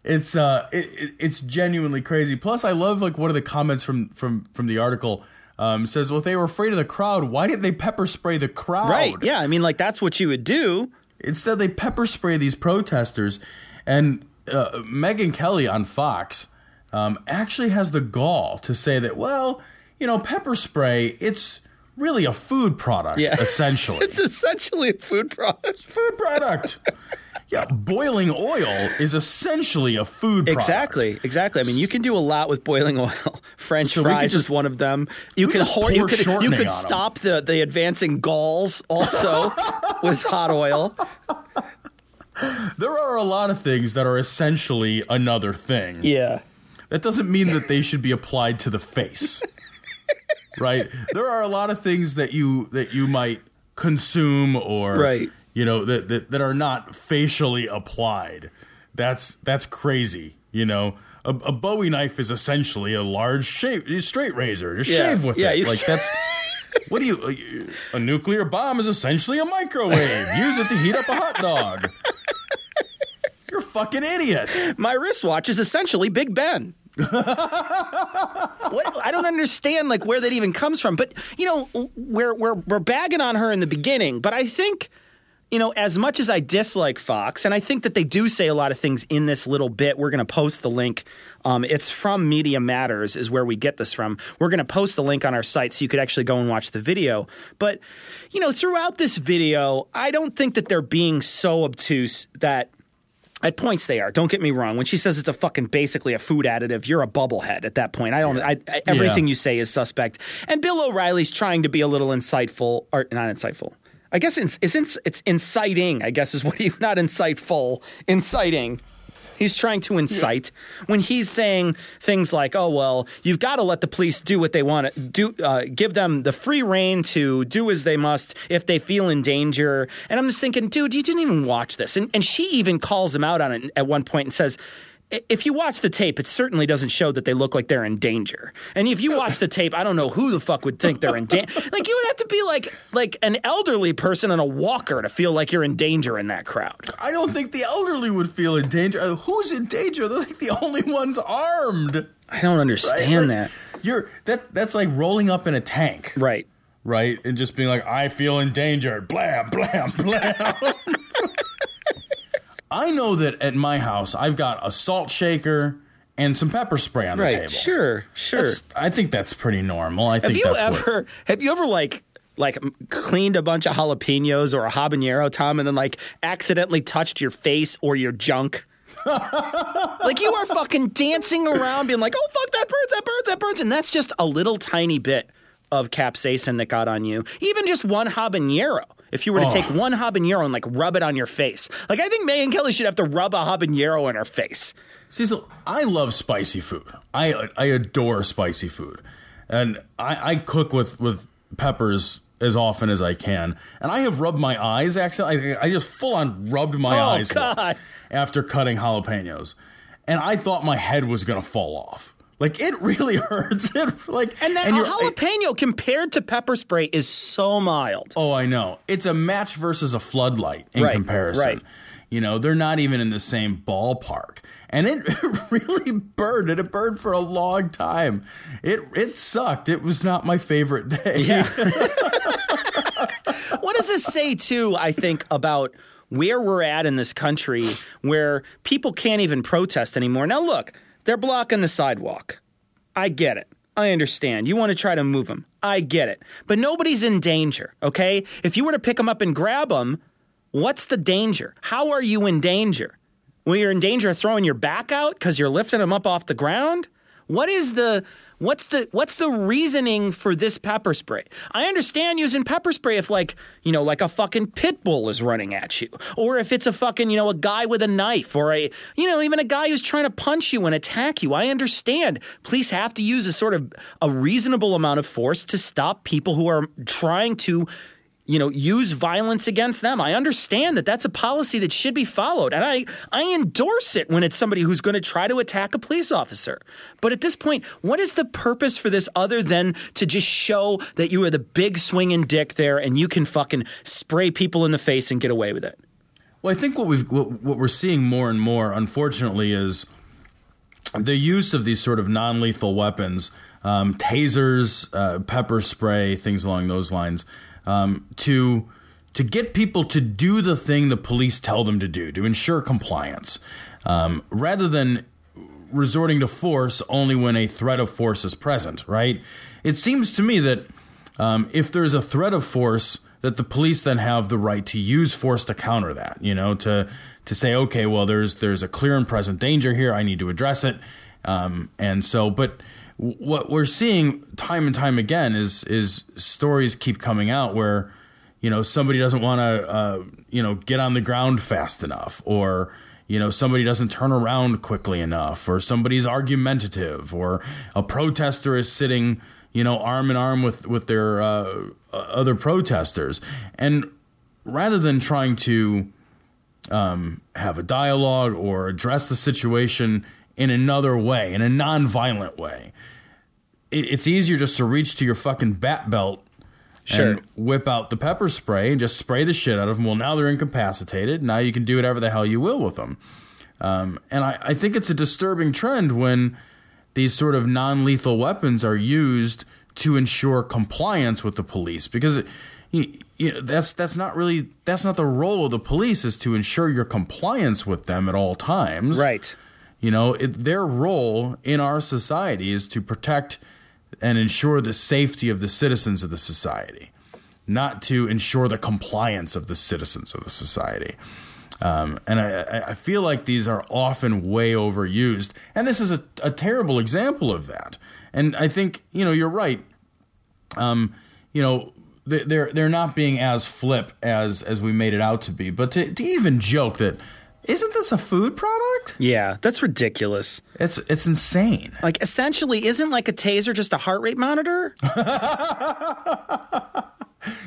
It's uh it, it- it's genuinely crazy plus i love like one of the comments from from from the article um says well if they were afraid of the crowd why didn't they pepper spray the crowd Right? Yeah, I mean, like that's what you would do. instead they pepper spray these protesters and uh, megyn kelly on fox um, actually has the gall to say that well you know, pepper spray, it's really a food product, Yeah. essentially. It's essentially a food product. food product. yeah, boiling oil is essentially a food product. Exactly, exactly. I mean, you can do a lot with boiling oil. French So fries just- is one of them. You can hor- you could you could stop the the advancing Gauls also with hot oil. There are a lot of things that are essentially another thing. Yeah. That doesn't mean that they should be applied to the face. Right? There are a lot of things that you that you might consume or Right. you know that, that that are not facially applied. That's that's crazy, you know. A, a Bowie knife is essentially a large shave, straight razor. Just Yeah. shave with Yeah, it. Like that's what do you? A nuclear bomb is essentially a microwave. Use it to heat up a hot dog. You're a fucking idiot. My wristwatch is essentially Big Ben. what, I don't understand like where that even comes from. But you know, we're we're we're bagging on her in the beginning, but I think you know, as much as I dislike Fox, and I think that they do say a lot of things in this little bit, we're going to post the link. Um, it's from Media Matters, is where we get this from. We're going to post the link on our site so you could actually go and watch the video. But, you know, throughout this video, I don't think that they're being so obtuse that at points they are. Don't get me wrong. When she says it's a fucking basically a food additive, you're a bubblehead at that point. I don't. I, I, everything Yeah. you say is suspect. And Bill O'Reilly's trying to be a little insightful, or not insightful. I guess it's it's, it's inciting. I guess is what he not insightful, inciting. He's trying to incite when he's saying things like, "Oh well, you've got to let the police do what they want to do. Uh, give them the free rein to do as they must if they feel in danger." And I'm just thinking, dude, you didn't even watch this. And and she even calls him out on it at one point and says. "I- If you watch the tape, it certainly doesn't show that they look like they're in danger. And if you watch the tape, I don't know who the fuck would think they're in danger. Like you would have to be like like an elderly person on a walker to feel like you're in danger in that crowd. I don't think the elderly would feel in danger. Uh, who's in danger? They're like the only ones armed. I don't right? understand Like, that. You're that that's like rolling up in a tank. Right. Right? And just being like, I feel endangered. Blam, blam, blam. I know that at my house I've got a salt shaker and some pepper spray on the Right. table. Sure. Sure. That's- I think that's pretty normal. I Have think you that's what- ever have you ever like like cleaned a bunch of jalapenos or a habanero, Tom, and then like accidentally touched your face or your junk? like you are fucking dancing around, being like, "Oh fuck, that burns, that burns, that burns," and that's just a little tiny bit of capsaicin that got on you. Even just one habanero. If you were to Oh. take one habanero and like rub it on your face, like I think Megyn Kelly should have to rub a habanero in her face. Cecil, I love spicy food. I I adore spicy food, and I, I cook with with peppers as often as I can. And I have rubbed my eyes. Actually, I, I just full on rubbed my Oh, eyes after cutting jalapenos, and I thought my head was gonna fall off. Like it really hurts. It like And that you're- jalapeno compared to pepper spray is so mild. Oh, I know. It's a match versus a floodlight in Right, comparison. right. You know, they're not even in the same ballpark. And it really burned, and it burned for a long time. It it sucked. It was not my favorite day. Yeah. what does this say too i think about where we're at in this country where people can't even protest anymore now look they're blocking the sidewalk. I get it. I understand. You want to try to move them i get it. But nobody's in danger okay? If you were to pick them up and grab them what's the danger? How are you in danger? Well you're in danger of throwing your back out because you're lifting them up off the ground? What is the what's the what's the reasoning for this pepper spray? I understand using pepper spray if like, you know, like a fucking pit bull is running at you. Or if it's a fucking, you know, a guy with a knife or a you know, even a guy who's trying to punch you and attack you. I understand. Police have to use a sort of a reasonable amount of force to stop people who are trying to you know, use violence against them. I understand that that's a policy that should be followed, and I I endorse it when it's somebody who's going to try to attack a police officer. But at this point, what is the purpose for this other than to just show that you are the big swinging dick there and you can fucking spray people in the face and get away with it? Well, I think what we've what, what we're seeing more and more, unfortunately, is the use of these sort of non-lethal weapons, um, tasers, uh, pepper spray, things along those lines, um, to to get people to do the thing the police tell them to do to ensure compliance, um, rather than resorting to force only when a threat of force is present, right? It seems to me that um, if there's a threat of force, that the police then have the right to use force to counter that. You know, to to say, okay, well, there's there's a clear and present danger here. I need to address it. Um, and so, but what we're seeing time and time again is is stories keep coming out where you know somebody doesn't want to uh, you know get on the ground fast enough or you know somebody doesn't turn around quickly enough or somebody's argumentative or a protester is sitting you know arm in arm with with their uh, other protesters. And rather than trying to um, have a dialogue or address the situation in another way in a non-violent way it's easier just to reach to your fucking bat belt Sure. and whip out the pepper spray and just spray the shit out of them. Well, now they're incapacitated. Now you can do whatever the hell you will with them. Um, and I, I think it's a disturbing trend when these sort of non lethal weapons are used to ensure compliance with the police because. You, you know, that's that's not really that's not the role of the police is to ensure your compliance with them at all times. Right. You know, it, their role in our society is to protect and ensure the safety of the citizens of the society, not to ensure the compliance of the citizens of the society. Um, and I, I- feel like these are often way overused, and this is a, a terrible example of that. And I think you know you're right. Um, you know they- they're they're not being as flip as as we made it out to be. But to, to even joke that isn't this a food product? Yeah, that's ridiculous. It's it's insane. Like essentially, isn't like a taser just a heart rate monitor?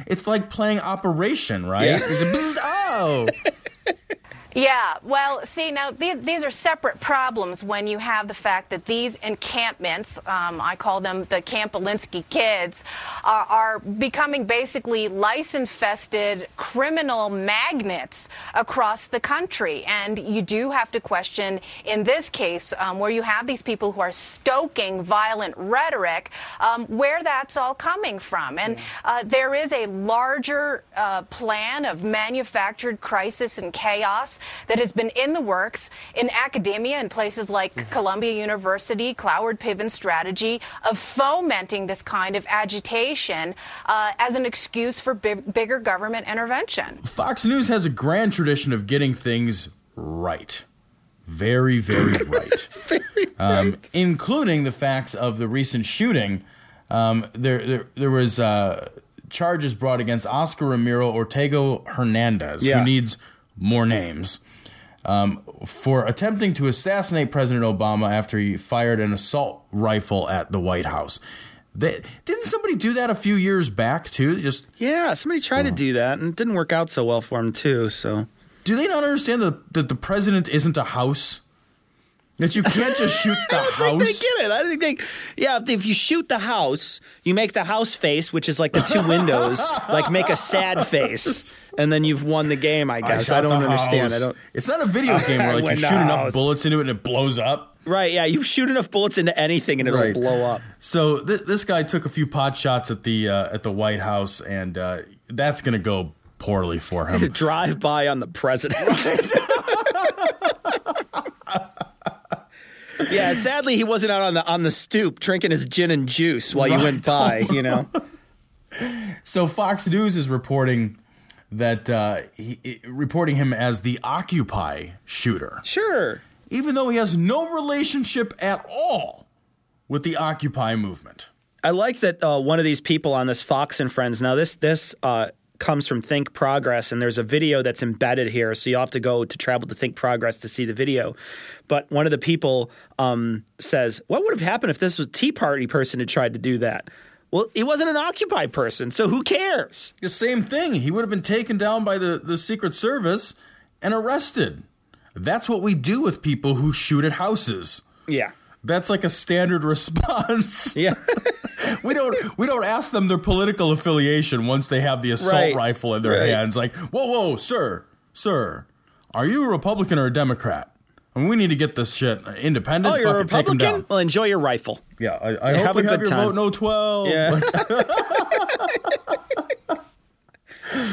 It's like playing Operation, right? Yeah. It's a oh. Yeah, well, see, now these, these are separate problems when you have the fact that these encampments, um, I call them the Camp Alinsky kids, are, are becoming basically lice infested criminal magnets across the country. And you do have to question, in this case, um, where you have these people who are stoking violent rhetoric, um, where that's all coming from. And uh, there is a larger uh, plan of manufactured crisis and chaos that has been in the works in academia in places like Columbia University, Cloward Piven strategy of fomenting this kind of agitation uh, as an excuse for big, bigger government intervention. Fox News has a grand tradition of getting things right. Very, very right. um, Including the facts of the recent shooting. Um, there, there, there was uh, charges brought against Oscar Ramiro Ortega Hernandez, Yeah. who needs more names, um, for attempting to assassinate President Obama after he fired an assault rifle at the White House. They, didn't somebody do that a few years back too? Just Yeah, somebody tried to do that and it didn't work out so well for him too. So Do they not understand that, that the president isn't a house? That you can't just shoot the house. I don't think they get it. I think they, yeah. If, you shoot the house, you make the house face, which is like the two windows, like make a sad face, and then you've won the game. I guess I, shot don't understand. I don't. It's not a video game where like you shoot the enough house. bullets into it and it blows up. Right? Yeah, you shoot enough bullets into anything and it'll Right. blow up. So th- this guy took a few pot shots at the uh, at the White House, and uh, that's going to go poorly for him. Drive by on the president. yeah, sadly he wasn't out on the on the stoop drinking his gin and juice while you went by. You know. So Fox News is reporting that uh, he, reporting him as the Occupy shooter, Sure. even though he has no relationship at all with the Occupy movement. I like that uh, one of these people on this Fox and Friends. Now this this uh, comes from Think Progress, and there's a video that's embedded here, so you have to go to travel to Think Progress to see the video. But one of the people um, says, "What would have happened if this was a Tea Party person had tried to do that?" Well, he wasn't an Occupy person, so who cares? The same thing. He would have been taken down by the, the Secret Service and arrested. That's what we do with people who shoot at houses. Yeah. That's like a standard response. Yeah. we don't we don't ask them their political affiliation once they have the assault Right. rifle in their Right. hands. Like, whoa, whoa, sir, sir, are you a Republican or a Democrat? And we need to get this shit independent. Oh, you're a fucking take 'em Republican? Well, enjoy your rifle. Yeah, I, I Have hope a we have your time. vote. No twelve. Yeah.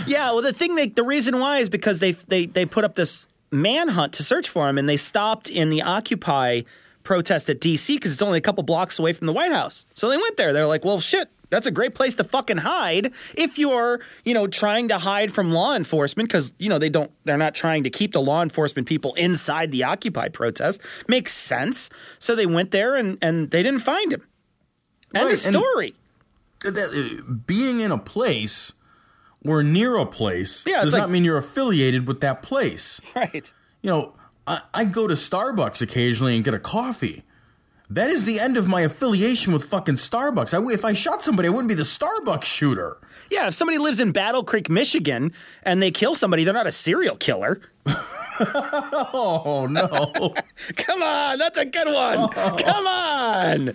Yeah, well, the thing they, the reason why is because they they they put up this manhunt to search for him, and they stopped in the Occupy protest at D.C. because it's only a couple blocks away from the White House. So they went there. They're like, well, shit. That's a great place to fucking hide if you're, you know, trying to hide from law enforcement because, you know, they don't, they're not trying to keep the law enforcement people inside the Occupy protest. Makes sense. So they went there and, and they didn't find him. End Right, of story. that, being in a place or near a place Yeah, does like- not mean you're affiliated with that place. Right. You know, I, I go to Starbucks occasionally and get a coffee. That is the end of my affiliation with fucking Starbucks. I, if I shot somebody, I wouldn't be the Starbucks shooter. Yeah, if somebody lives in Battle Creek, Michigan, and they kill somebody, they're not a serial killer. Oh no! Come on, that's a good one. Oh. Come on.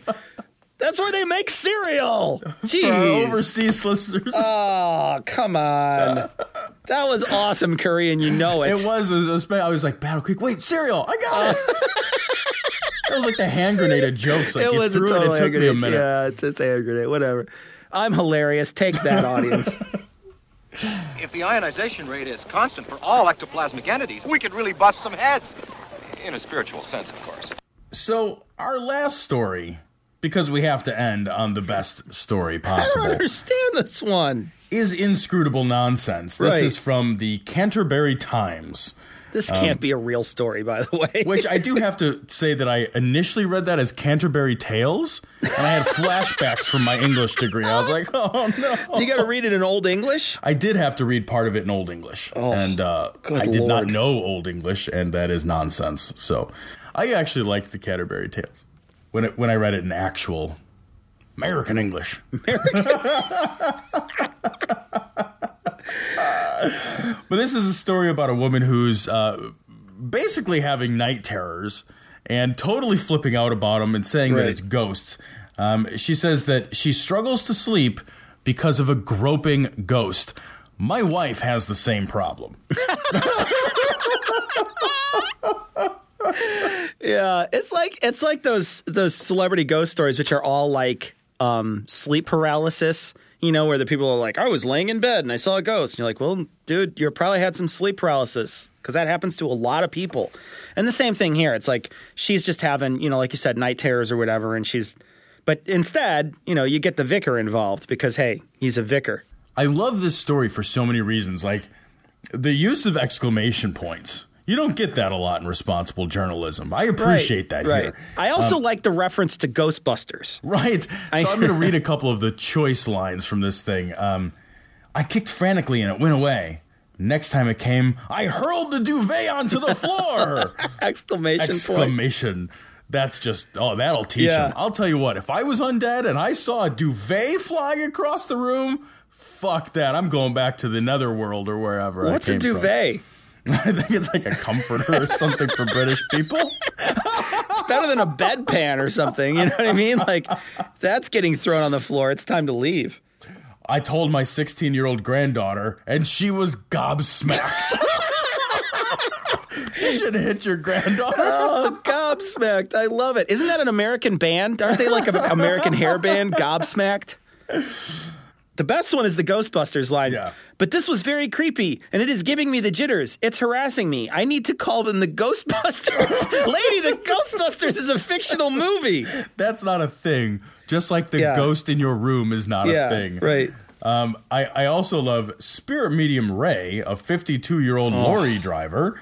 That's where they make cereal. For our Jeez. overseas listeners, Oh, come on. That was awesome, Curry, and you know it. it was. It was. I was like Battle Creek. Wait, cereal! I got it. Uh, that was like the hand grenade of jokes. Like it you was a threw total it. It took hand me a grenade. minute. Yeah, it's a hand grenade. Whatever. I'm hilarious. Take that, audience. If the ionization rate is constant for all ectoplasmic entities, we could really bust some heads. In a spiritual sense, of course. So our last story, because we have to end on the best story possible. I don't understand this one. is inscrutable nonsense. This Right. is from the Canterbury Times. This can't be a real story, by the way. Which I do have to say that I initially read that as Canterbury Tales, and I had flashbacks from my English degree. I was like, "Oh no!" Do you got to read it in Old English? I did have to read part of it in Old English, and uh, I did not know Old English, and that is nonsense. So, I actually liked the Canterbury Tales when it when I read it in actual American English. but this is a story about a woman who's uh, basically having night terrors and totally flipping out about them and saying that it's ghosts. Um, she says that she struggles to sleep because of a groping ghost. My wife has the same problem. Yeah, it's like it's like those those celebrity ghost stories, which are all like um, sleep paralysis. You know, where the people are like, "I was laying in bed and I saw a ghost," and you're like, "Well, dude, you probably had some sleep paralysis because that happens to a lot of people." And the same thing here. It's like she's just having, you know, like you said, night terrors or whatever, and she's. But instead, you know, you get the vicar involved because hey, he's a vicar. I love this story for so many reasons. Like the use of exclamation points. You don't get that a lot in responsible journalism. I appreciate that right. here. I also Um, like the reference to Ghostbusters. Right. So I- I'm going to read a couple of the choice lines from this thing. Um, I kicked frantically and it went away. Next time it came, I hurled the duvet onto the floor. Exclamation point. Exclamation. That's just, oh, that'll teach Yeah. him. I'll tell you what, if I was undead and I saw a duvet flying across the room, fuck that. I'm going back to the netherworld or wherever. I What's a duvet? from. I think it's like a comforter or something for British people. It's better than a bedpan or something. You know what I mean? Like that's getting thrown on the floor. It's time to leave. I told my 16 year old granddaughter, and she was gobsmacked. you should hit your granddaughter. Oh, gobsmacked! I love it. Isn't that an American band? Aren't they like an American hair band? Gobsmacked. The best one is the Ghostbusters line. Yeah. But this was very creepy, and it is giving me the jitters. It's harassing me. I need to call them the Ghostbusters. Lady, the Ghostbusters is a fictional movie. That's not a thing. Just like the Yeah. ghost in your room is not Yeah, a thing. right. Um, I, I also love Spirit Medium Ray, a 52 year old Oh. lorry driver.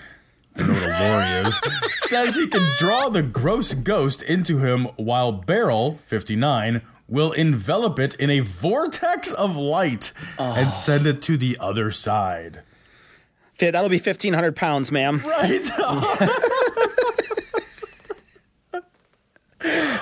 I know what a lorry is. says he can draw the gross ghost into him while Beryl, 59, will envelop it in a vortex of light Oh. and ah. send it to the other side. That'll be fifteen hundred pounds, ma'am. Right?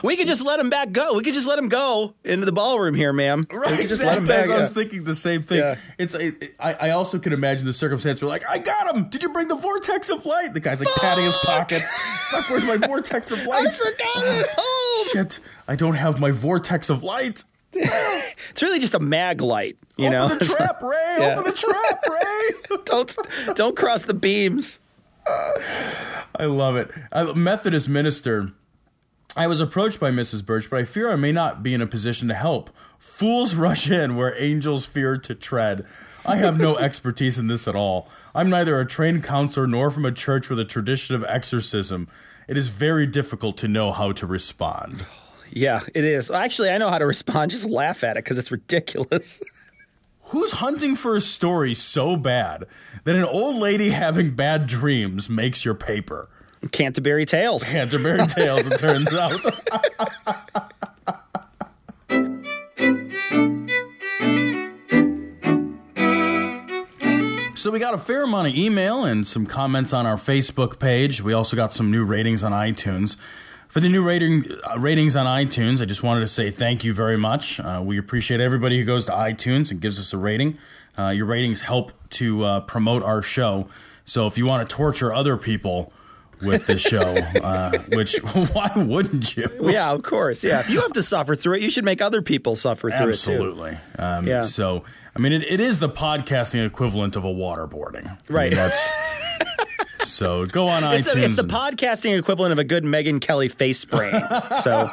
We could just let him back go. We could just let him go into the ballroom here, ma'am. We Right, could just let him back. I was thinking the same thing. Yeah. It's it, it- I, I also can imagine the circumstance where like I got him. Did you bring the vortex of light? The guy's like patting his pockets. Fuck, where's my vortex of light? I forgot it at home. Shit, I don't have my vortex of light. It's really just a mag light, you Open know. the trap, Ray. Yeah. Open the trap, Ray. don't don't cross the beams. I love it. A Methodist minister. I was approached by Mrs. Birch, but I fear I may not be in a position to help. Fools rush in where angels fear to tread. I have no expertise in this at all. I'm neither a trained counselor nor from a church with a tradition of exorcism. It is very difficult to know how to respond. Yeah, it is. Actually, I know how to respond. Just laugh at it because it's ridiculous. Who's hunting for a story so bad that an old lady having bad dreams makes your paper? Canterbury Tales. Canterbury Tales, it turns out. So we got a fair amount of email and some comments on our Facebook page. We also got some new ratings on iTunes. For the new rating uh, ratings on iTunes, I just wanted to say thank you very much. Uh, we appreciate everybody who goes to iTunes and gives us a rating. Uh, your ratings help to uh, promote our show. So if you want to torture other people with the show, uh, which why wouldn't you? yeah, of course. Yeah, if you have to suffer through it, you should make other people suffer through Absolutely. it too. Um, Yeah. So, I mean, it, it is the podcasting equivalent of a waterboarding. I mean, Right. that's so go on It's, iTunes. a, it's the podcasting equivalent of a good Megyn Kelly face spraying. So,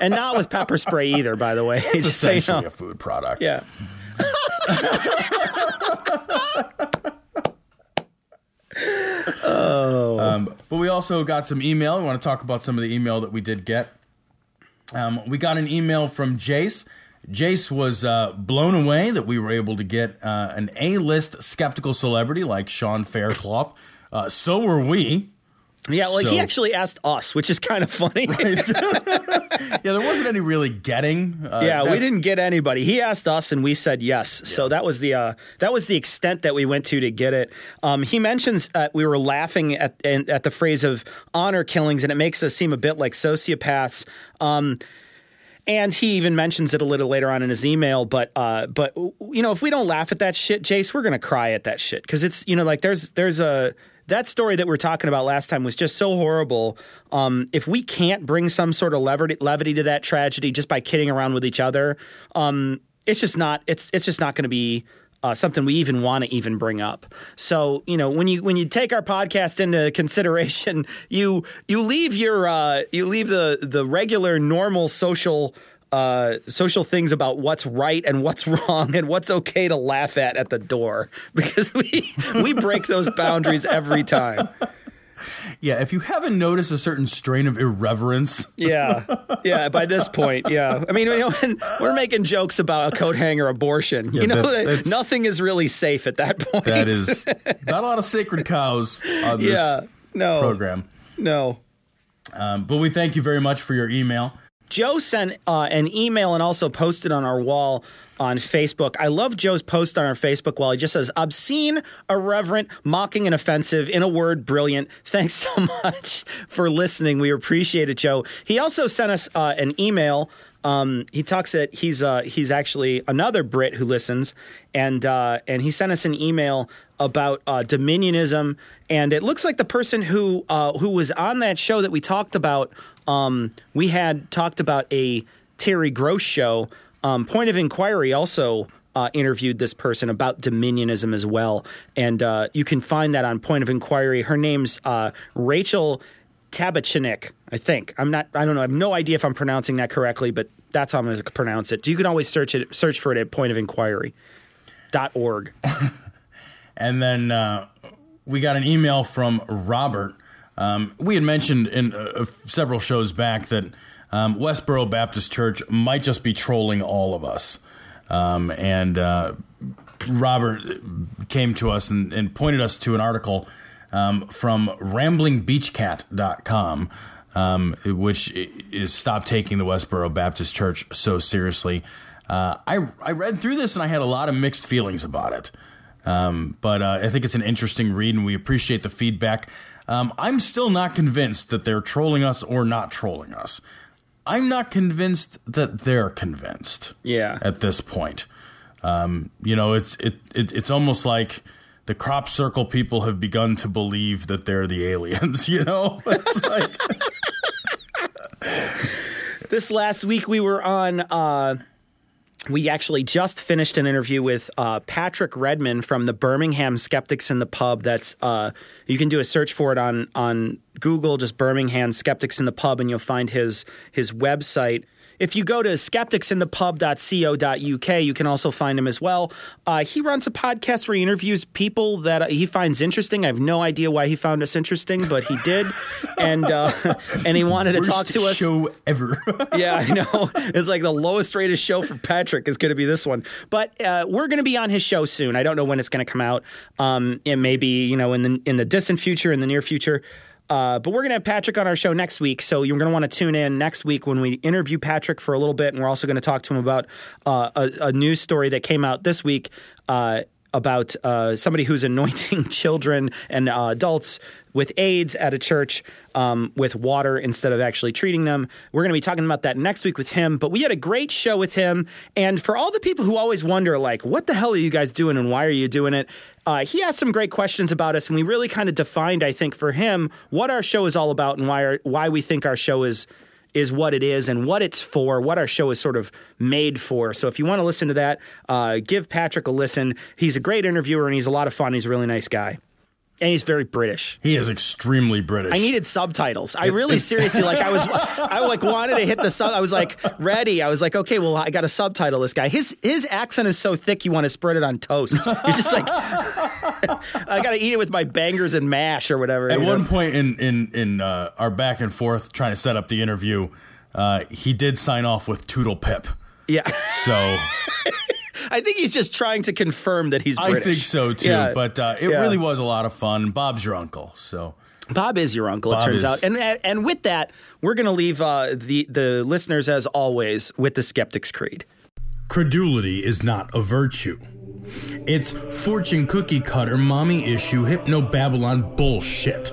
and not with pepper spray either, by the way. it's Just so you essentially know. a food product. Yeah. Oh. Um, but we also got some email. We want to talk about some of the email that we did get. Um, we got an email from Jace. Jace was uh, blown away that we were able to get uh, an A-list skeptical celebrity like Sean Faircloth. Uh, so were we. Yeah, well, he actually asked us, which is kind of funny. Yeah, there wasn't any really getting. Uh, yeah, we didn't get anybody. He asked us, and we said yes. So that was the uh, that was the extent that we went to to get it. Um, he mentions uh, we were laughing at and- at the phrase of honor killings, and it makes us seem a bit like sociopaths. Um, and he even mentions it a little later on in his email. But uh, but you know, if we don't laugh at that shit, Jace, we're gonna cry at that shit because it's you know like there's there's a that story that we were talking about last time was just so horrible. Um, if we can't bring some sort of levity, levity to that tragedy just by kidding around with each other, um, it's just not it's it's just not going to be uh, something we even want to even bring up. So you know when you when you take our podcast into consideration, you you leave your uh, you leave the the regular normal social. Uh, social things about what's right and what's wrong and what's okay to laugh at at the door because we we break those boundaries every time. Yeah, if you haven't noticed a certain strain of irreverence, Yeah, yeah. By this point, yeah. I mean, you know, when we're making jokes about a coat hanger abortion. Yeah, you know, that's- that's- nothing is really safe at that point. that is not a lot of sacred cows on this yeah. No program. No. Um, but we thank you very much for your email. Joe sent uh, an email and also posted on our wall on Facebook. I love Joe's post on our Facebook wall. He just says, obscene, irreverent, mocking, and offensive. In a word, brilliant. Thanks so much for listening. We appreciate it, Joe. He also sent us uh, an email. Um, he talks that he's uh, he's actually another Brit who listens, and uh, and he sent us an email about uh, dominionism, and it looks like the person who uh, who was on that show that we talked about. Um, we had talked about a Terry Gross show. Um, Point of Inquiry also uh, interviewed this person about dominionism as well, and uh, you can find that on Point of Inquiry. Her name's uh, Rachel Tabachnick, I think. I'm not. I don't know. I have no idea if I'm pronouncing that correctly, but that's how I'm going to pronounce it. You can always search it. Search for it at Point of Inquiry. Dot org. And then uh, we got an email from Robert. Um, we had mentioned in uh, several shows back that um, Westboro Baptist Church might just be trolling all of us. Um, and uh, Robert came to us and, and pointed us to an article um, from ramblingbeachcat.com, um, which is Stop Taking the Westboro Baptist Church So Seriously. Uh, I, I read through this and I had a lot of mixed feelings about it. Um, but uh, I think it's an interesting read, and we appreciate the feedback. Um, I'm still not convinced that they're trolling us or not trolling us. I'm not convinced that they're convinced. Yeah. At this point, um, you know, it's it, it it's almost like the crop circle people have begun to believe that they're the aliens. You know, it's like this last week we were on uh we actually just finished an interview with uh, Patrick Redman from the Birmingham Skeptics in the Pub. That's uh, you can do a search for it on on Google, just Birmingham Skeptics in the Pub, and you'll find his his website. If you go to skepticsinthepub.co.uk, you can also find him as well. Uh, he runs a podcast where he interviews people that he finds interesting. I have no idea why he found us interesting, but he did, and uh, and he wanted to talk to us. show ever. yeah, I know. It's like the lowest rated show for Patrick is going to be this one. But uh, we're going to be on his show soon. I don't know when it's going to come out. Um, it may be you know in the in the distant future, in the near future. Uh, but we're going to have Patrick on our show next week. So you're going to want to tune in next week when we interview Patrick for a little bit. And we're also going to talk to him about uh, a, a news story that came out this week uh, about uh, somebody who's anointing children and uh, adults with AIDS at a church um, with water instead of actually treating them. We're going to be talking about that next week with him. But we had a great show with him. And for all the people who always wonder, like, what the hell are you guys doing and why are you doing it? Uh, he asked some great questions about us, and we really kind of defined, I think, for him what our show is all about and why our, why we think our show is is what it is and what it's for, what our show is sort of made for. So if you want to listen to that, uh, give Patrick a listen. He's a great interviewer and he's a lot of fun. He's a really nice guy. And he's very British. He is extremely British. I needed subtitles. I really seriously like I was I like wanted to hit the sub I was like ready. I was like, okay, well I gotta subtitle this guy. His his accent is so thick you want to spread it on toast. You're just like I gotta eat it with my bangers and mash or whatever. At you know? one point in in in uh, our back and forth trying to set up the interview, uh, he did sign off with Toodle Pip. Yeah. So I think he's just trying to confirm that he's I think so too. Yeah. But uh, it Yeah. really was a lot of fun. Bob's your uncle, so Bob is your uncle, Bob it turns is. out. And and with that, we're going to leave uh, the the listeners as always with the Skeptics Creed. Credulity is not a virtue. It's fortune cookie cutter, mommy issue, hypno Babylon bullshit.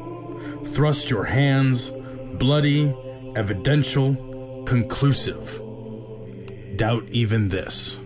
Thrust your hands, bloody, evidential, conclusive. Doubt even this.